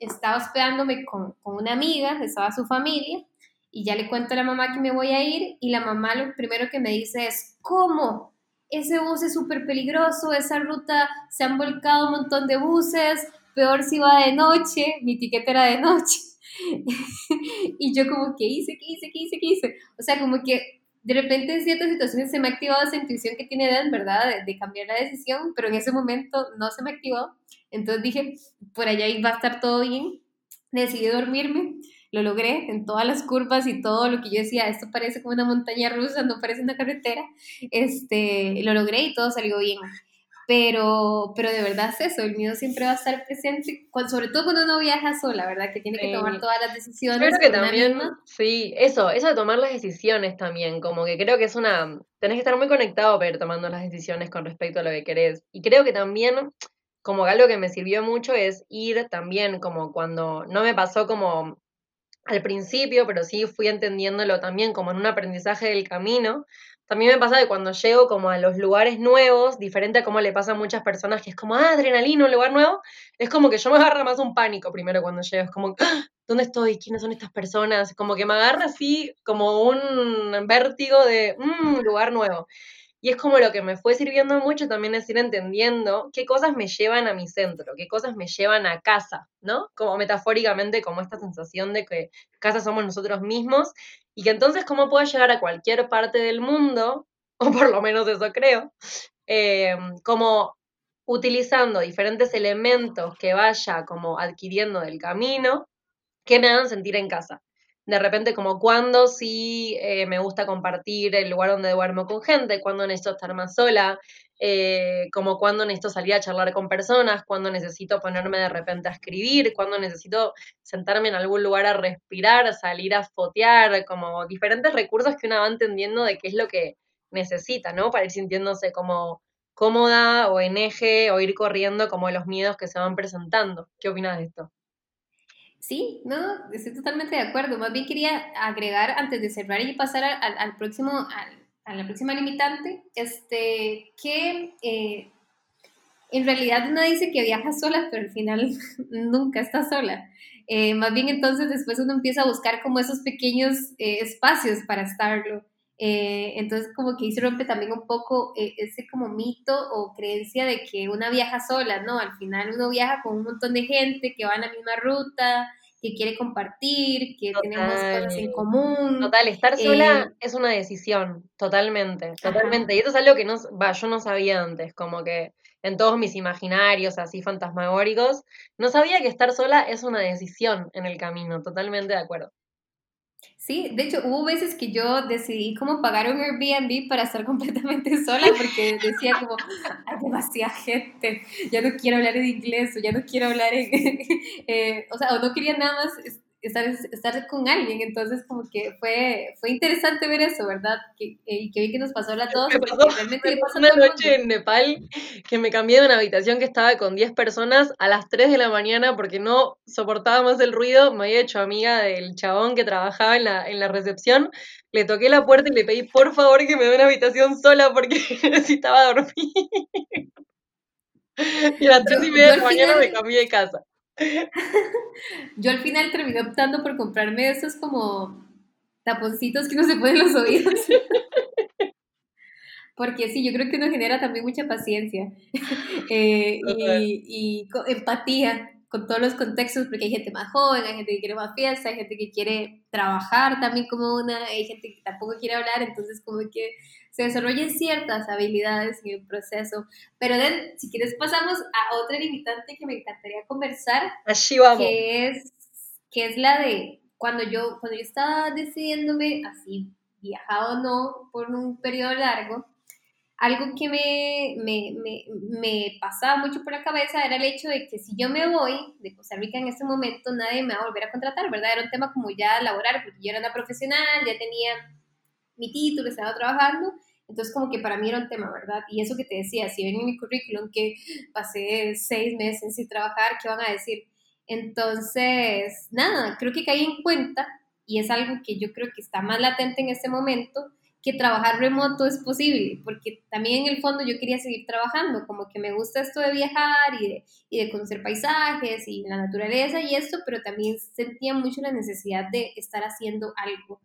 estaba hospedándome con, con una amiga, estaba su familia, y ya le cuento a la mamá que me voy a ir, y la mamá lo primero que me dice es, ¿cómo? Ese bus es súper peligroso, esa ruta se han volcado un montón de buses, peor si va de noche, mi tiquete era de noche. y yo como, ¿qué hice? ¿Qué hice? ¿Qué hice? ¿Qué hice? O sea, como que de repente en ciertas situaciones se me ha activado esa intuición que tiene Dan, ¿verdad? De, cambiar la decisión, pero en ese momento no se me activó. Entonces dije, por allá va a estar todo bien. Decidí dormirme lo logré en todas las curvas y todo lo que yo decía, esto parece como una montaña rusa, no parece una carretera, este, lo logré y todo salió bien. Pero, pero de verdad es eso, el miedo siempre va a estar presente, sobre todo cuando uno viaja sola, ¿verdad? Que tiene que tomar todas las decisiones. Creo que también, sí, eso, eso de tomar las decisiones también, como que creo que es una, tenés que estar muy conectado para ir tomando las decisiones con respecto a lo que querés. Y creo que también como algo que me sirvió mucho es ir también como cuando no me pasó como al principio, pero sí fui entendiéndolo también como en un aprendizaje del camino. También me pasa que cuando llego como a los lugares nuevos, diferente a como le pasa a muchas personas, que es como, ah, adrenalina, un lugar nuevo, es como que yo me agarra más un pánico primero cuando llego, es como, ah, ¿dónde estoy? ¿Quiénes son estas personas? Como que me agarra así como un vértigo de, un mm, lugar nuevo. Y es como lo que me fue sirviendo mucho también es ir entendiendo qué cosas me llevan a mi centro, qué cosas me llevan a casa, ¿no? Como metafóricamente, como esta sensación de que casa somos nosotros mismos y que entonces cómo puedo llegar a cualquier parte del mundo, o por lo menos eso creo, eh, como utilizando diferentes elementos que vaya como adquiriendo del camino que me hagan sentir en casa de repente como cuando sí eh, me gusta compartir el lugar donde duermo con gente, cuando necesito estar más sola, eh, como cuando necesito salir a charlar con personas, cuando necesito ponerme de repente a escribir, cuando necesito sentarme en algún lugar a respirar, salir a fotear, como diferentes recursos que uno va entendiendo de qué es lo que necesita, ¿no? Para ir sintiéndose como cómoda o en eje o ir corriendo como los miedos que se van presentando. ¿Qué opinas de esto? Sí, no, estoy totalmente de acuerdo. Más bien quería agregar antes de cerrar y pasar al, próximo, a la próxima limitante, este, que eh, en realidad uno dice que viaja sola, pero al final nunca está sola. Eh, más bien entonces después uno empieza a buscar como esos pequeños eh, espacios para estarlo. Eh, entonces como que ahí se rompe también un poco ese como mito o creencia de que una viaja sola, ¿no? Al final uno viaja con un montón de gente que va en la misma ruta, que quiere compartir, que tenemos cosas en común. Total, estar sola es una decisión, totalmente, totalmente. Y eso es algo que no, va, yo no sabía antes, como que en todos mis imaginarios así fantasmagóricos, no sabía que estar sola es una decisión en el camino, totalmente de acuerdo. Sí, de hecho hubo veces que yo decidí como pagar un Airbnb para estar completamente sola porque decía como, hay demasiada gente, ya no quiero hablar en inglés o ya no quiero hablar en, eh, o sea, o no quería nada más estar, estar con alguien. Entonces, como que fue, fue interesante ver eso, ¿verdad? Que, eh, y que vi que nos pasó a todos. Me pasó, realmente una noche en Nepal que me cambié de una habitación que estaba con 10 personas a las 3 de la mañana porque no soportaba más el ruido. Me había hecho amiga del chabón que trabajaba en la, en la recepción. Le toqué la puerta y le pedí por favor que me dé una habitación sola porque necesitaba dormir. y a las 3 y media de la mañana me cambié de casa. Yo al final terminé optando por comprarme esos como taponcitos que no se ponen los oídos. Porque sí, yo creo que uno genera también mucha paciencia eh, y, empatía con todos los contextos, porque hay gente más joven, hay gente que quiere más fiesta, hay gente que quiere trabajar también como una, hay gente que tampoco quiere hablar, entonces como que se desarrollen ciertas habilidades en el proceso. Pero si quieres pasamos a otra limitante que me encantaría conversar. Allí vamos. Que es, que es la de cuando yo, cuando yo estaba decidiéndome así, viajado o no por un periodo largo, algo que me, me, me, me, pasaba mucho por la cabeza era el hecho de que si yo me voy de Costa Rica en este momento, nadie me va a volver a contratar, ¿verdad? Era un tema como ya laboral, porque yo era una profesional, ya tenía mi título, estaba trabajando, entonces como que para mí era un tema, ¿verdad? Y eso que te decía, si ven en mi currículum que pasé seis meses sin trabajar, ¿qué van a decir? Entonces, nada, creo que caí en cuenta, y es algo que yo creo que está más latente en este momento, que trabajar remoto es posible, porque también en el fondo yo quería seguir trabajando, como que me gusta esto de viajar y de, y de conocer paisajes y la naturaleza y esto, pero también sentía mucho la necesidad de estar haciendo algo.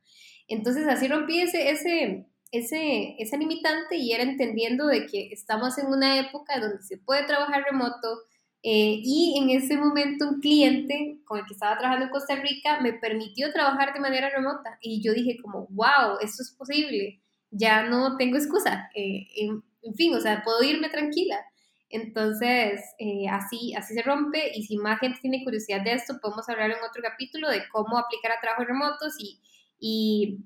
Entonces así rompí ese, ese, ese, esa limitante y era entendiendo de que estamos en una época donde se puede trabajar remoto eh, y en ese momento un cliente con el que estaba trabajando en Costa Rica me permitió trabajar de manera remota y yo dije como, wow, esto es posible, ya no tengo excusa, eh, en, fin, o sea, puedo irme tranquila. Entonces, eh, así, así se rompe y si más gente tiene curiosidad de esto, podemos hablar en otro capítulo de cómo aplicar a trabajos remotos y, y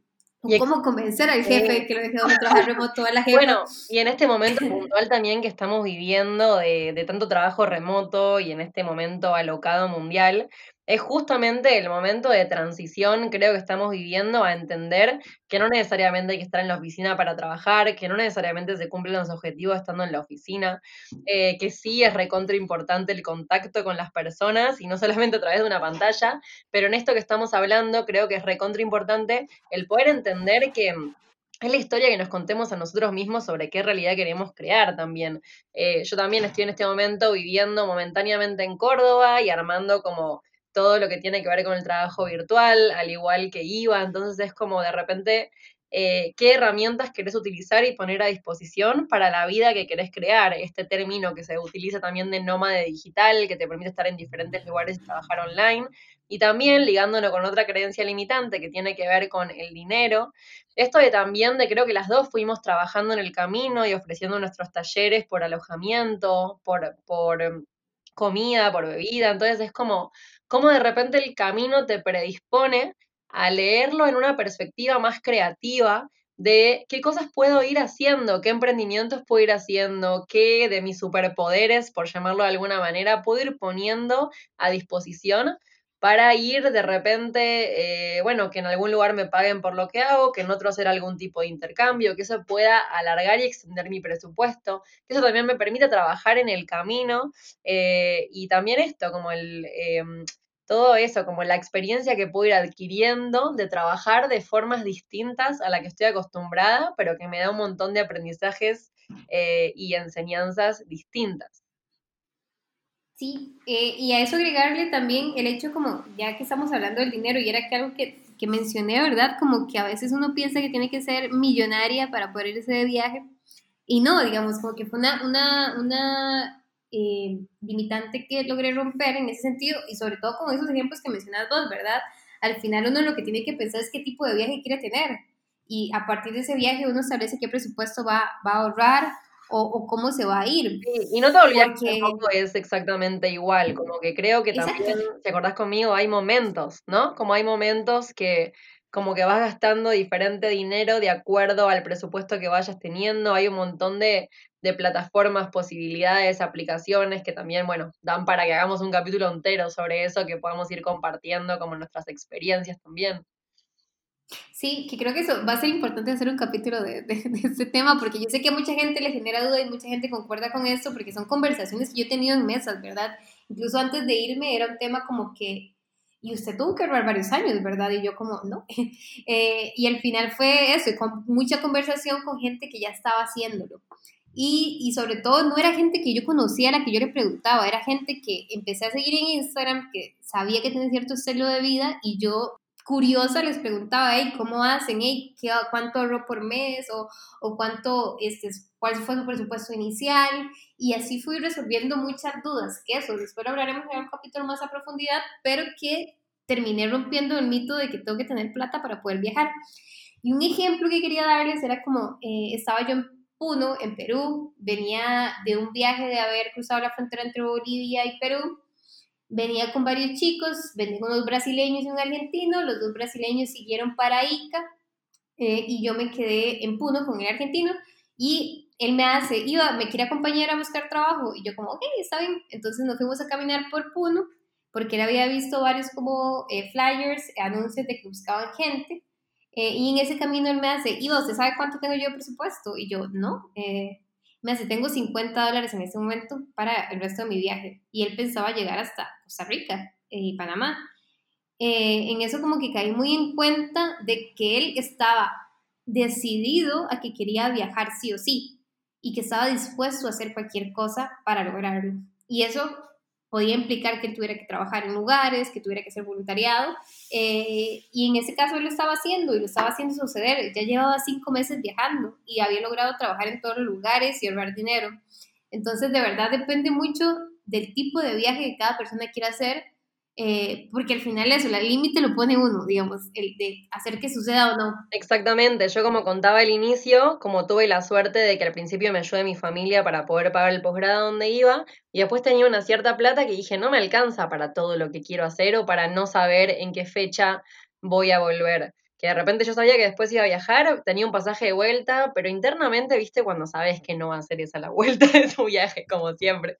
cómo convencer al jefe que lo deje de trabajar remoto a la jefa. Bueno, y en este momento puntual también que estamos viviendo de, de, tanto trabajo remoto y en este momento alocado mundial, es justamente el momento de transición, creo que estamos viviendo, a entender que no necesariamente hay que estar en la oficina para trabajar, que no necesariamente se cumplen los objetivos estando en la oficina, eh, que sí es recontra importante el contacto con las personas y no solamente a través de una pantalla, pero en esto que estamos hablando creo que es recontra importante el poder entender que es la historia que nos contemos a nosotros mismos sobre qué realidad queremos crear también. Eh, yo también estoy en este momento viviendo momentáneamente en Córdoba y armando como todo lo que tiene que ver con el trabajo virtual, al igual que IVA, entonces es como de repente eh, qué herramientas querés utilizar y poner a disposición para la vida que querés crear. Este término que se utiliza también de nómade digital, que te permite estar en diferentes lugares y trabajar online. Y también ligándolo con otra creencia limitante que tiene que ver con el dinero. Esto de también de creo que las dos fuimos trabajando en el camino y ofreciendo nuestros talleres por alojamiento, por, por em, comida, por bebida. Entonces es como cómo de repente el camino te predispone a leerlo en una perspectiva más creativa de qué cosas puedo ir haciendo, qué emprendimientos puedo ir haciendo, qué de mis superpoderes, por llamarlo de alguna manera, puedo ir poniendo a disposición para ir de repente, eh, bueno, que en algún lugar me paguen por lo que hago, que en otro hacer algún tipo de intercambio, que eso pueda alargar y extender mi presupuesto, que eso también me permita trabajar en el camino eh, y también esto, como el... Em, todo eso, como la experiencia que puedo ir adquiriendo de trabajar de formas distintas a la que estoy acostumbrada, pero que me da un montón de aprendizajes eh, y enseñanzas distintas. Sí, eh, y a eso agregarle también el hecho como, ya que estamos hablando del dinero, y era que algo que, que, mencioné, ¿verdad? Como que a veces uno piensa que tiene que ser millonaria para poder irse de viaje, y no, digamos, como que fue una, una, una eh, limitante que logré romper en ese sentido, y sobre todo con esos ejemplos que mencionas vos, ¿verdad? Al final uno lo que tiene que pensar es qué tipo de viaje quiere tener, y a partir de ese viaje uno establece qué presupuesto va, va a ahorrar, o, cómo se va a ir. y no te olvides que tampoco es exactamente igual, como que creo que también, si acordás conmigo, hay momentos, ¿no? Como hay momentos que como que vas gastando diferente dinero de acuerdo al presupuesto que vayas teniendo, hay un montón de, de plataformas, posibilidades, aplicaciones que también, bueno, dan para que hagamos un capítulo entero sobre eso, que podamos ir compartiendo como nuestras experiencias también. Sí, que creo que eso va a ser importante hacer un capítulo de, de, este tema, porque yo sé que a mucha gente le genera duda y mucha gente concuerda con eso, porque son conversaciones que yo he tenido en mesas, ¿verdad? Incluso antes de irme era un tema como que, y usted tuvo que ahorrar varios años, ¿verdad? Y yo como, no. Eh, y al final fue eso, y con mucha conversación con gente que ya estaba haciéndolo. Y, y, sobre todo no era gente que yo conocía, a la que yo le preguntaba, era gente que empecé a seguir en Instagram, que sabía que tenía cierto estilo de vida y yo curiosa les preguntaba, hey, ¿cómo hacen? Hey, ¿qué, ¿Cuánto ahorro por mes? ¿O, o cuánto, este, cuál fue su presupuesto inicial? Y así fui resolviendo muchas dudas, que eso, después lo hablaremos en un capítulo más a profundidad, pero que terminé rompiendo el mito de que tengo que tener plata para poder viajar. Y un ejemplo que quería darles era como, eh, estaba yo en Puno, en Perú, venía de un viaje de haber cruzado la frontera entre Bolivia y Perú, venía con varios chicos, venía unos brasileños y un argentino, los dos brasileños siguieron para Ica eh, y yo me quedé en Puno con el argentino y él me hace, iba, me quiere acompañar a buscar trabajo y yo como, ok, está bien, entonces nos fuimos a caminar por Puno porque él había visto varios como eh, flyers, anuncios de que buscaban gente eh, y en ese camino él me hace, Iba, ¿usted sabe cuánto tengo yo de presupuesto? Y yo, no, eh, me hace, tengo 50 dólares en ese momento para el resto de mi viaje. Y él pensaba llegar hasta Costa Rica y Panamá. Eh, en eso como que caí muy en cuenta de que él estaba decidido a que quería viajar sí o sí y que estaba dispuesto a hacer cualquier cosa para lograrlo. Y eso podía implicar que él tuviera que trabajar en lugares, que tuviera que ser voluntariado, eh, y en ese caso él lo estaba haciendo y lo estaba haciendo suceder. Ya llevaba cinco meses viajando y había logrado trabajar en todos los lugares y ahorrar dinero. Entonces, de verdad depende mucho del tipo de viaje que cada persona quiera hacer eh, porque al final eso, el límite lo pone uno, digamos, el de hacer que suceda o no. Exactamente, yo como contaba al inicio, como tuve la suerte de que al principio me ayude mi familia para poder pagar el posgrado donde iba, y después tenía una cierta plata que dije, no me alcanza para todo lo que quiero hacer o para no saber en qué fecha voy a volver. Que de repente yo sabía que después iba a viajar, tenía un pasaje de vuelta, pero internamente, viste, cuando sabes que no va a ser esa la vuelta de tu viaje, como siempre.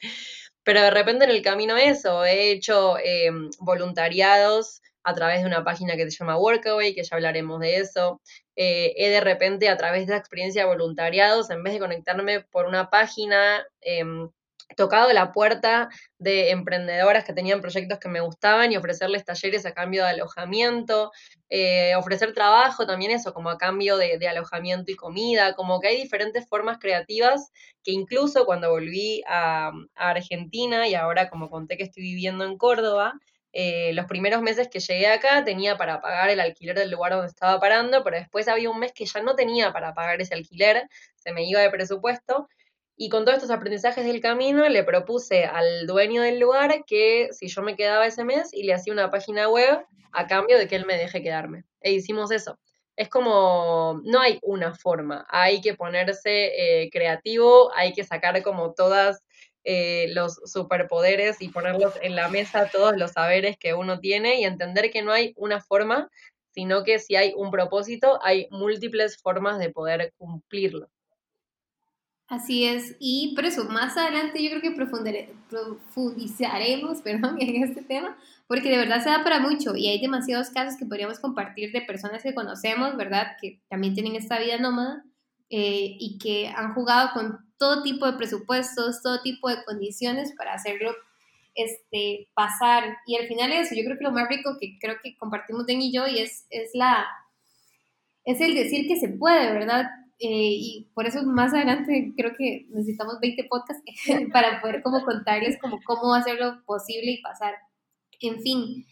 Pero de repente en el camino eso, he hecho em, voluntariados a través de una página que se llama Workaway, que ya hablaremos de eso. Eh, he de repente a través de la experiencia de voluntariados, en vez de conectarme por una página, em, tocado la puerta de emprendedoras que tenían proyectos que me gustaban y ofrecerles talleres a cambio de alojamiento, eh, ofrecer trabajo también eso, como a cambio de, alojamiento y comida, como que hay diferentes formas creativas que incluso cuando volví a, Argentina y ahora como conté que estoy viviendo en Córdoba, eh, los primeros meses que llegué acá tenía para pagar el alquiler del lugar donde estaba parando, pero después había un mes que ya no tenía para pagar ese alquiler, se me iba de presupuesto y con todos estos aprendizajes del camino le propuse al dueño del lugar que si yo me quedaba ese mes y le hacía una página web a cambio de que él me deje quedarme. E hicimos eso. Es como, no hay una forma, hay que ponerse eh, creativo, hay que sacar como todas eh, los superpoderes y ponerlos en la mesa, todos los saberes que uno tiene y entender que no hay una forma, sino que si hay un propósito, hay múltiples formas de poder cumplirlo. Así es, y por eso más adelante yo creo que profundizaremos perdón, en este tema, porque de verdad se da para mucho y hay demasiados casos que podríamos compartir de personas que conocemos, ¿verdad? Que también tienen esta vida nómada eh, y que han jugado con todo tipo de presupuestos, todo tipo de condiciones para hacerlo este, pasar. Y al final eso, yo creo que lo más rico que creo que compartimos Den y yo y es, es, la, es el decir que se puede, ¿verdad? Y por eso más adelante creo que necesitamos 20 podcasts para poder como contarles como cómo hacerlo posible y pasar. En fin,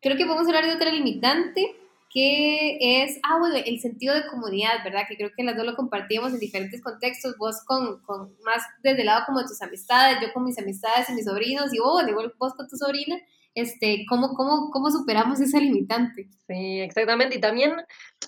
creo que podemos hablar de otra limitante que es, ah, bueno, el sentido de comunidad, ¿verdad? Que creo que las dos lo compartíamos en diferentes contextos, vos con, con más desde el lado como de tus amistades, yo con mis amistades y mis sobrinos, y vos, igual vos con tu sobrina, este, ¿cómo, cómo, cómo superamos esa limitante? Sí, exactamente. Y también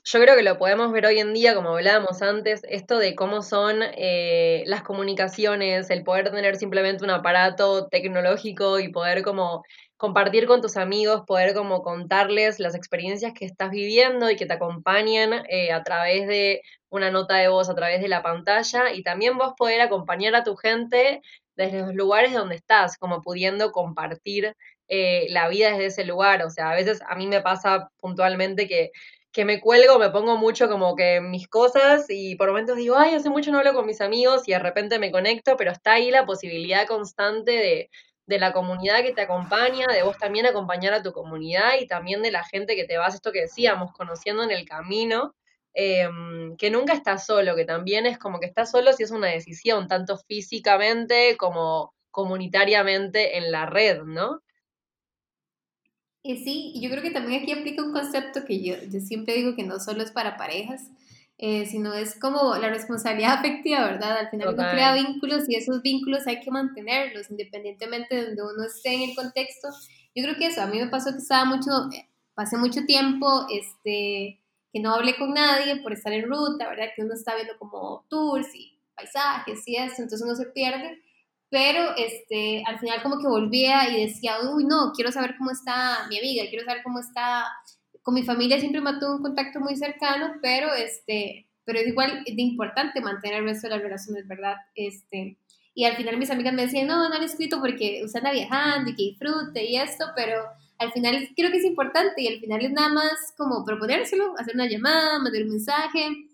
yo creo que lo podemos ver hoy en día, como hablábamos antes, esto de cómo son eh, las comunicaciones, el poder tener simplemente un aparato tecnológico y poder como compartir con tus amigos, poder como contarles las experiencias que estás viviendo y que te acompañan eh, a través de una nota de voz, a través de la pantalla y también vos poder acompañar a tu gente desde los lugares donde estás, como pudiendo compartir eh, la vida desde ese lugar. O sea, a veces a mí me pasa puntualmente que, que me cuelgo, me pongo mucho como que mis cosas y por momentos digo, ay, hace mucho no hablo con mis amigos y de repente me conecto, pero está ahí la posibilidad constante de de la comunidad que te acompaña, de vos también acompañar a tu comunidad y también de la gente que te vas, esto que decíamos, conociendo en el camino, em, que nunca estás solo, que también es como que estás solo si es una decisión, tanto físicamente como comunitariamente en la red, ¿no? Y sí, yo creo que también aquí aplica un concepto que yo, yo siempre digo que no solo es para parejas, eh, sino es como la responsabilidad afectiva, ¿verdad? Al final uno crea vínculos y esos vínculos hay que mantenerlos independientemente de donde uno esté en el contexto. Yo creo que eso, a mí me pasó que estaba mucho, pasé mucho tiempo, este, que no hablé con nadie por estar en ruta, ¿verdad? Que uno está viendo como tours y paisajes y eso, entonces uno se pierde. Pero este, al final como que volvía y decía, uy, no, quiero saber cómo está mi amiga, quiero saber cómo está con mi familia siempre mantuve un contacto muy cercano, pero, este, pero es igual de importante mantener el resto de las relaciones, ¿verdad? Este, y al final mis amigas me decían, no, no lo he escrito porque usted anda viajando y que disfrute y esto, pero al final creo que es importante y al final es nada más como proponérselo, hacer una llamada, mandar un mensaje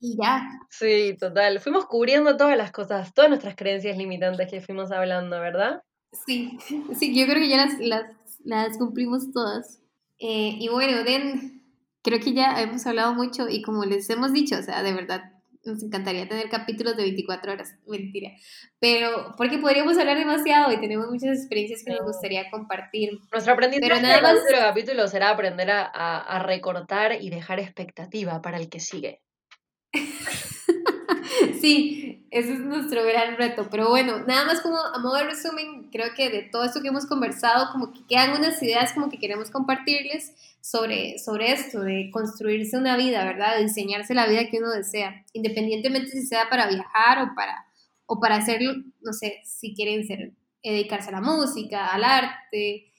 y ya. Sí, total. Fuimos cubriendo todas las cosas, todas nuestras creencias limitantes que fuimos hablando, ¿verdad? Sí, sí, yo creo que ya las, las, las cumplimos todas. Eh, y bueno, Den, creo que ya hemos hablado mucho y como les hemos dicho, o sea, de verdad, nos encantaría tener capítulos de 24 horas, mentira, pero porque podríamos hablar demasiado y tenemos muchas experiencias que nos gustaría compartir. Nuestro aprendizaje pero nada más... capítulo será aprender a, a recortar y dejar expectativa para el que sigue. Sí, ese es nuestro gran reto. Pero bueno, nada más como a modo de resumen, creo que de todo esto que hemos conversado, como que quedan unas ideas como que queremos compartirles sobre, sobre esto, de construirse una vida, ¿verdad? De diseñarse la vida que uno desea, independientemente si sea para viajar o para, o para hacerlo, no sé, si quieren ser, dedicarse a la música, al arte,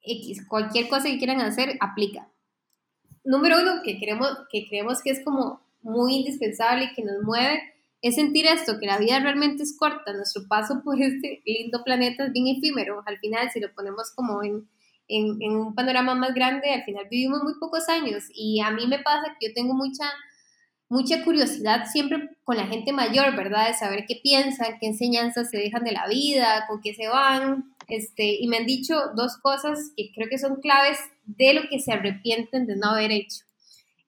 X, cualquier cosa que quieran hacer, aplica. Número uno, que, queremos, que creemos que es como muy indispensable y que nos mueve, es sentir esto, que la vida realmente es corta, nuestro paso por este lindo planeta es bien efímero, al final si lo ponemos como en, en, un panorama más grande, al final vivimos muy pocos años y a mí me pasa que yo tengo mucha, mucha curiosidad siempre con la gente mayor, ¿verdad? De saber qué piensan, qué enseñanzas se dejan de la vida, con qué se van, este, y me han dicho dos cosas que creo que son claves de lo que se arrepienten de no haber hecho.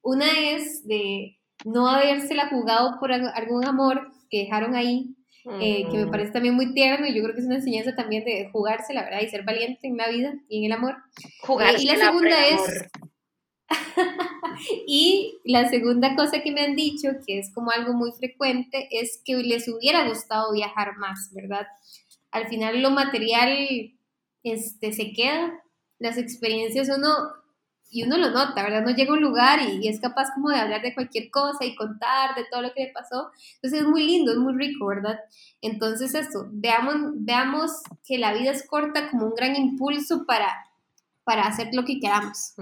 Una es de no habérsela jugado por algún amor que dejaron ahí, eh, que me mm. parece también muy tierno y yo creo que es una enseñanza también de jugarse, la verdad, y ser valiente en la vida y en el amor. Jugar. Eh, y la segunda es... y la segunda cosa que me han dicho, que es como algo muy frecuente, es que les hubiera gustado viajar más, ¿verdad? Al final lo material este, se queda, las experiencias uno y uno lo nota, ¿verdad? No llega a un lugar y, es capaz como de hablar de cualquier cosa y contar de todo lo que le pasó. Entonces es muy lindo, es muy rico, ¿verdad? Entonces eso, veamos, veamos que la vida es corta como un gran impulso para, para hacer lo que queramos.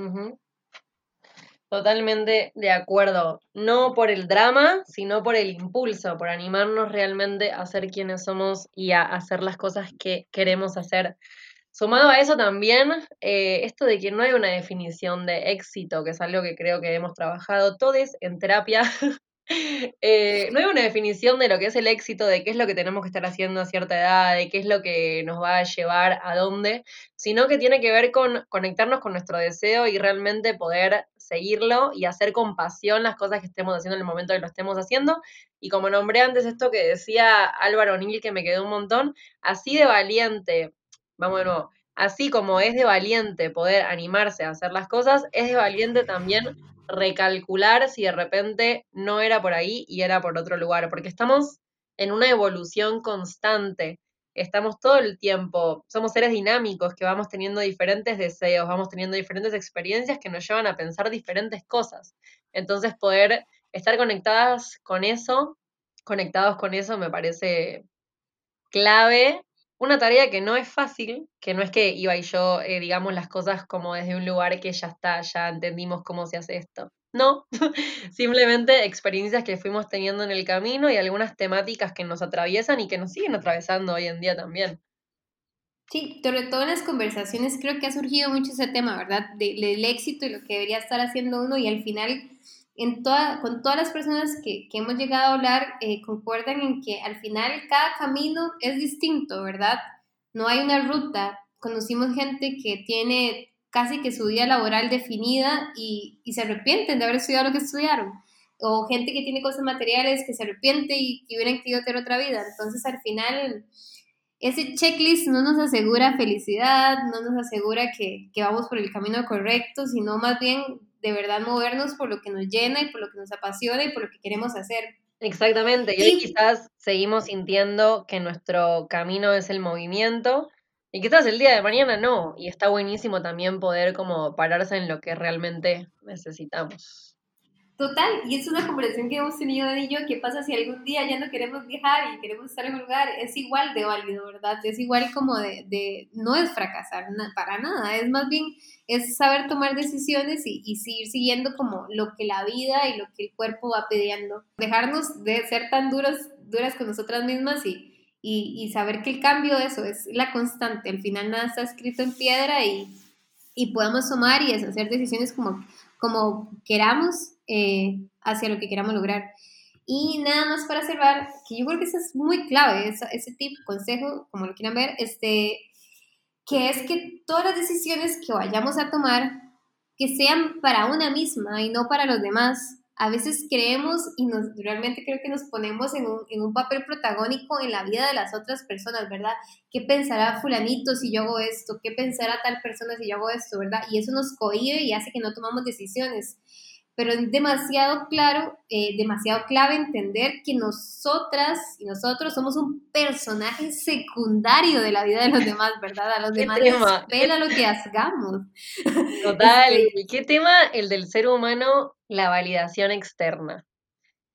Totalmente de acuerdo. No por el drama, sino por el impulso, por animarnos realmente a ser quienes somos y a hacer las cosas que queremos hacer. Sumado a eso también, eh, esto de que no hay una definición de éxito, que es algo que creo que hemos trabajado todos en terapia. Eh, no hay una definición de lo que es el éxito, de qué es lo que tenemos que estar haciendo a cierta edad, de qué es lo que nos va a llevar a dónde, sino que tiene que ver con conectarnos con nuestro deseo y realmente poder seguirlo y hacer con pasión las cosas que estemos haciendo en el momento que lo estemos haciendo. Y como nombré antes esto que decía Álvaro O'Neill, que me quedó un montón, así de valiente, vamos de nuevo, así como es de valiente poder animarse a hacer las cosas, es de valiente también recalcular si de repente no era por ahí y era por otro lugar, porque estamos en una evolución constante estamos todo el tiempo, somos seres dinámicos que vamos teniendo diferentes deseos, vamos teniendo diferentes experiencias que nos llevan a pensar diferentes cosas. Entonces poder estar conectadas con eso, conectados con eso me parece clave. Una tarea que no es fácil, que no es que iba y yo eh, digamos las cosas como desde un lugar que ya está, ya entendimos cómo se hace esto. No, simplemente experiencias que fuimos teniendo en el camino y algunas temáticas que nos atraviesan y que nos siguen atravesando hoy en día también. Sí, sobre todo en las conversaciones creo que ha surgido mucho ese tema, ¿verdad? del éxito y lo que debería estar haciendo uno y al final en toda, con todas las personas que, que hemos llegado a hablar eh, concuerdan en que al final cada camino es distinto, ¿verdad? No hay una ruta. Conocimos gente que tiene casi que su vida laboral definida y, se arrepienten de haber estudiado lo que estudiaron. O gente que tiene cosas materiales que se arrepiente y que hubieran querido tener otra vida. Entonces, al final, ese checklist no nos asegura felicidad, no nos asegura que, que vamos por el camino correcto, sino más bien de verdad movernos por lo que nos llena y por lo que nos apasiona y por lo que queremos hacer. Exactamente, y hoy quizás seguimos sintiendo que nuestro camino es el movimiento, y quizás el día de mañana no, y está buenísimo también poder como pararse en lo que realmente necesitamos. Total, y es una conversación que hemos tenido de y ¿qué pasa si algún día ya no queremos viajar y queremos estar en un lugar? Es igual de válido, ¿verdad? Es igual como de, de no es fracasar para nada, es más bien, es saber tomar decisiones y, y seguir siguiendo como lo que la vida y lo que el cuerpo va pidiendo. Dejarnos de ser tan duros, duras con nosotras mismas y y, saber que el cambio eso es la constante, al final nada está escrito en piedra y, y podemos tomar y hacer decisiones como, como queramos eh, hacia lo que queramos lograr. Y nada más para cerrar, que yo creo que eso es muy clave, ese, tip, consejo, como lo quieran ver, este, que es que todas las decisiones que vayamos a tomar, que sean para una misma y no para los demás, a veces creemos y nos, realmente creo que nos ponemos en un, en un, papel protagónico en la vida de las otras personas, ¿verdad? ¿Qué pensará fulanito si yo hago esto? ¿Qué pensará tal persona si yo hago esto, verdad? Y eso nos cohibe y hace que no tomamos decisiones pero es demasiado claro, eh, demasiado clave entender que nosotras y nosotros somos un personaje secundario de la vida de los demás, ¿verdad? A los demás les pela lo que hagamos. Total, este ¿qué tema el del ser humano? La validación externa.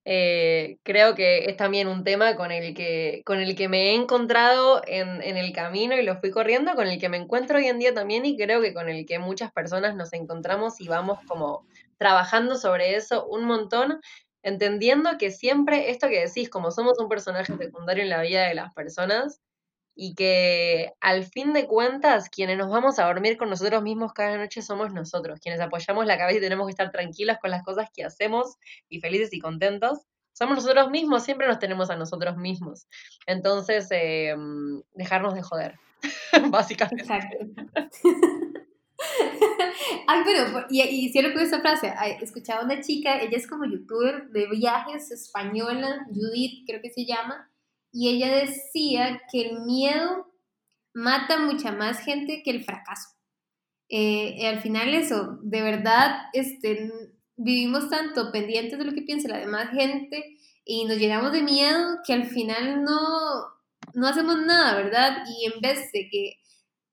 Eh, creo que es también un tema con el que, con el que me he encontrado en, en, el camino y lo fui corriendo, con el que me encuentro hoy en día también y creo que con el que muchas personas nos encontramos y vamos como trabajando sobre eso un montón, entendiendo que siempre esto que decís, como somos un personaje secundario en la vida de las personas, y que al fin de cuentas quienes nos vamos a dormir con nosotros mismos cada noche somos nosotros, quienes apoyamos la cabeza y tenemos que estar tranquilos con las cosas que hacemos y felices y contentos. Somos nosotros mismos, siempre nos tenemos a nosotros mismos. Entonces, em, dejarnos de joder, básicamente. Exacto. Ay, pero, y, y si con esa frase, escuchaba una chica, ella es como youtuber de viajes española, Judith creo que se llama, y ella decía que el miedo mata mucha más gente que el fracaso. Eh, al final eso, de verdad, este, vivimos tanto pendientes de lo que piensa la demás gente y nos llenamos de miedo que al final no, no hacemos nada, ¿verdad? Y en vez de que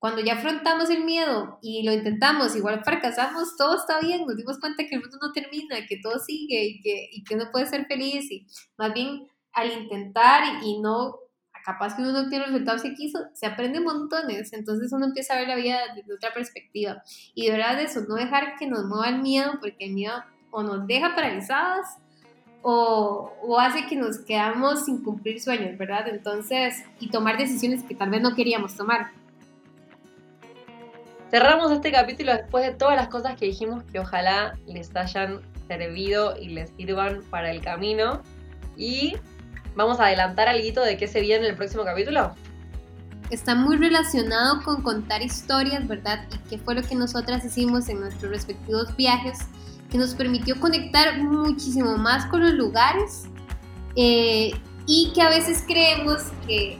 cuando ya afrontamos el miedo y lo intentamos, igual fracasamos, todo está bien, nos dimos cuenta que el mundo no termina, que todo sigue y que, y que uno puede ser feliz y más bien al intentar y no, capaz que uno no tiene resultados que quiso, se aprende montones, entonces uno empieza a ver la vida desde otra perspectiva. Y de verdad eso, no dejar que nos mueva el miedo, porque el miedo o nos deja paralizadas o, o, hace que nos quedamos sin cumplir sueños, ¿verdad? Entonces, y tomar decisiones que tal vez no queríamos tomar. Cerramos este capítulo después de todas las cosas que dijimos que ojalá les hayan servido y les sirvan para el camino. Y vamos a adelantar algo de qué se viene en el próximo capítulo. Está muy relacionado con contar historias, ¿verdad? Y qué fue lo que nosotras hicimos en nuestros respectivos viajes que nos permitió conectar muchísimo más con los lugares eh, y que a veces creemos que,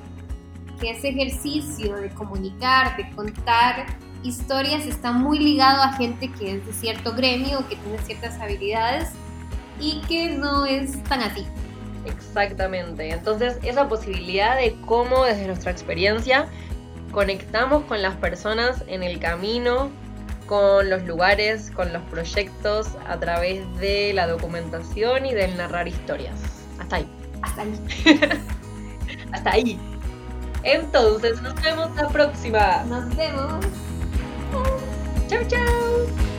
que ese ejercicio de comunicar, de contar historias está muy ligado a gente que es de cierto gremio, que tiene ciertas habilidades y que no es tan así. Exactamente. Entonces, esa posibilidad de cómo desde nuestra experiencia conectamos con las personas en el camino, con los lugares, con los proyectos, a través de la documentación y del narrar historias. Hasta ahí. Hasta ahí. Hasta ahí. Entonces, nos vemos la próxima. Nos vemos. Chao, chao.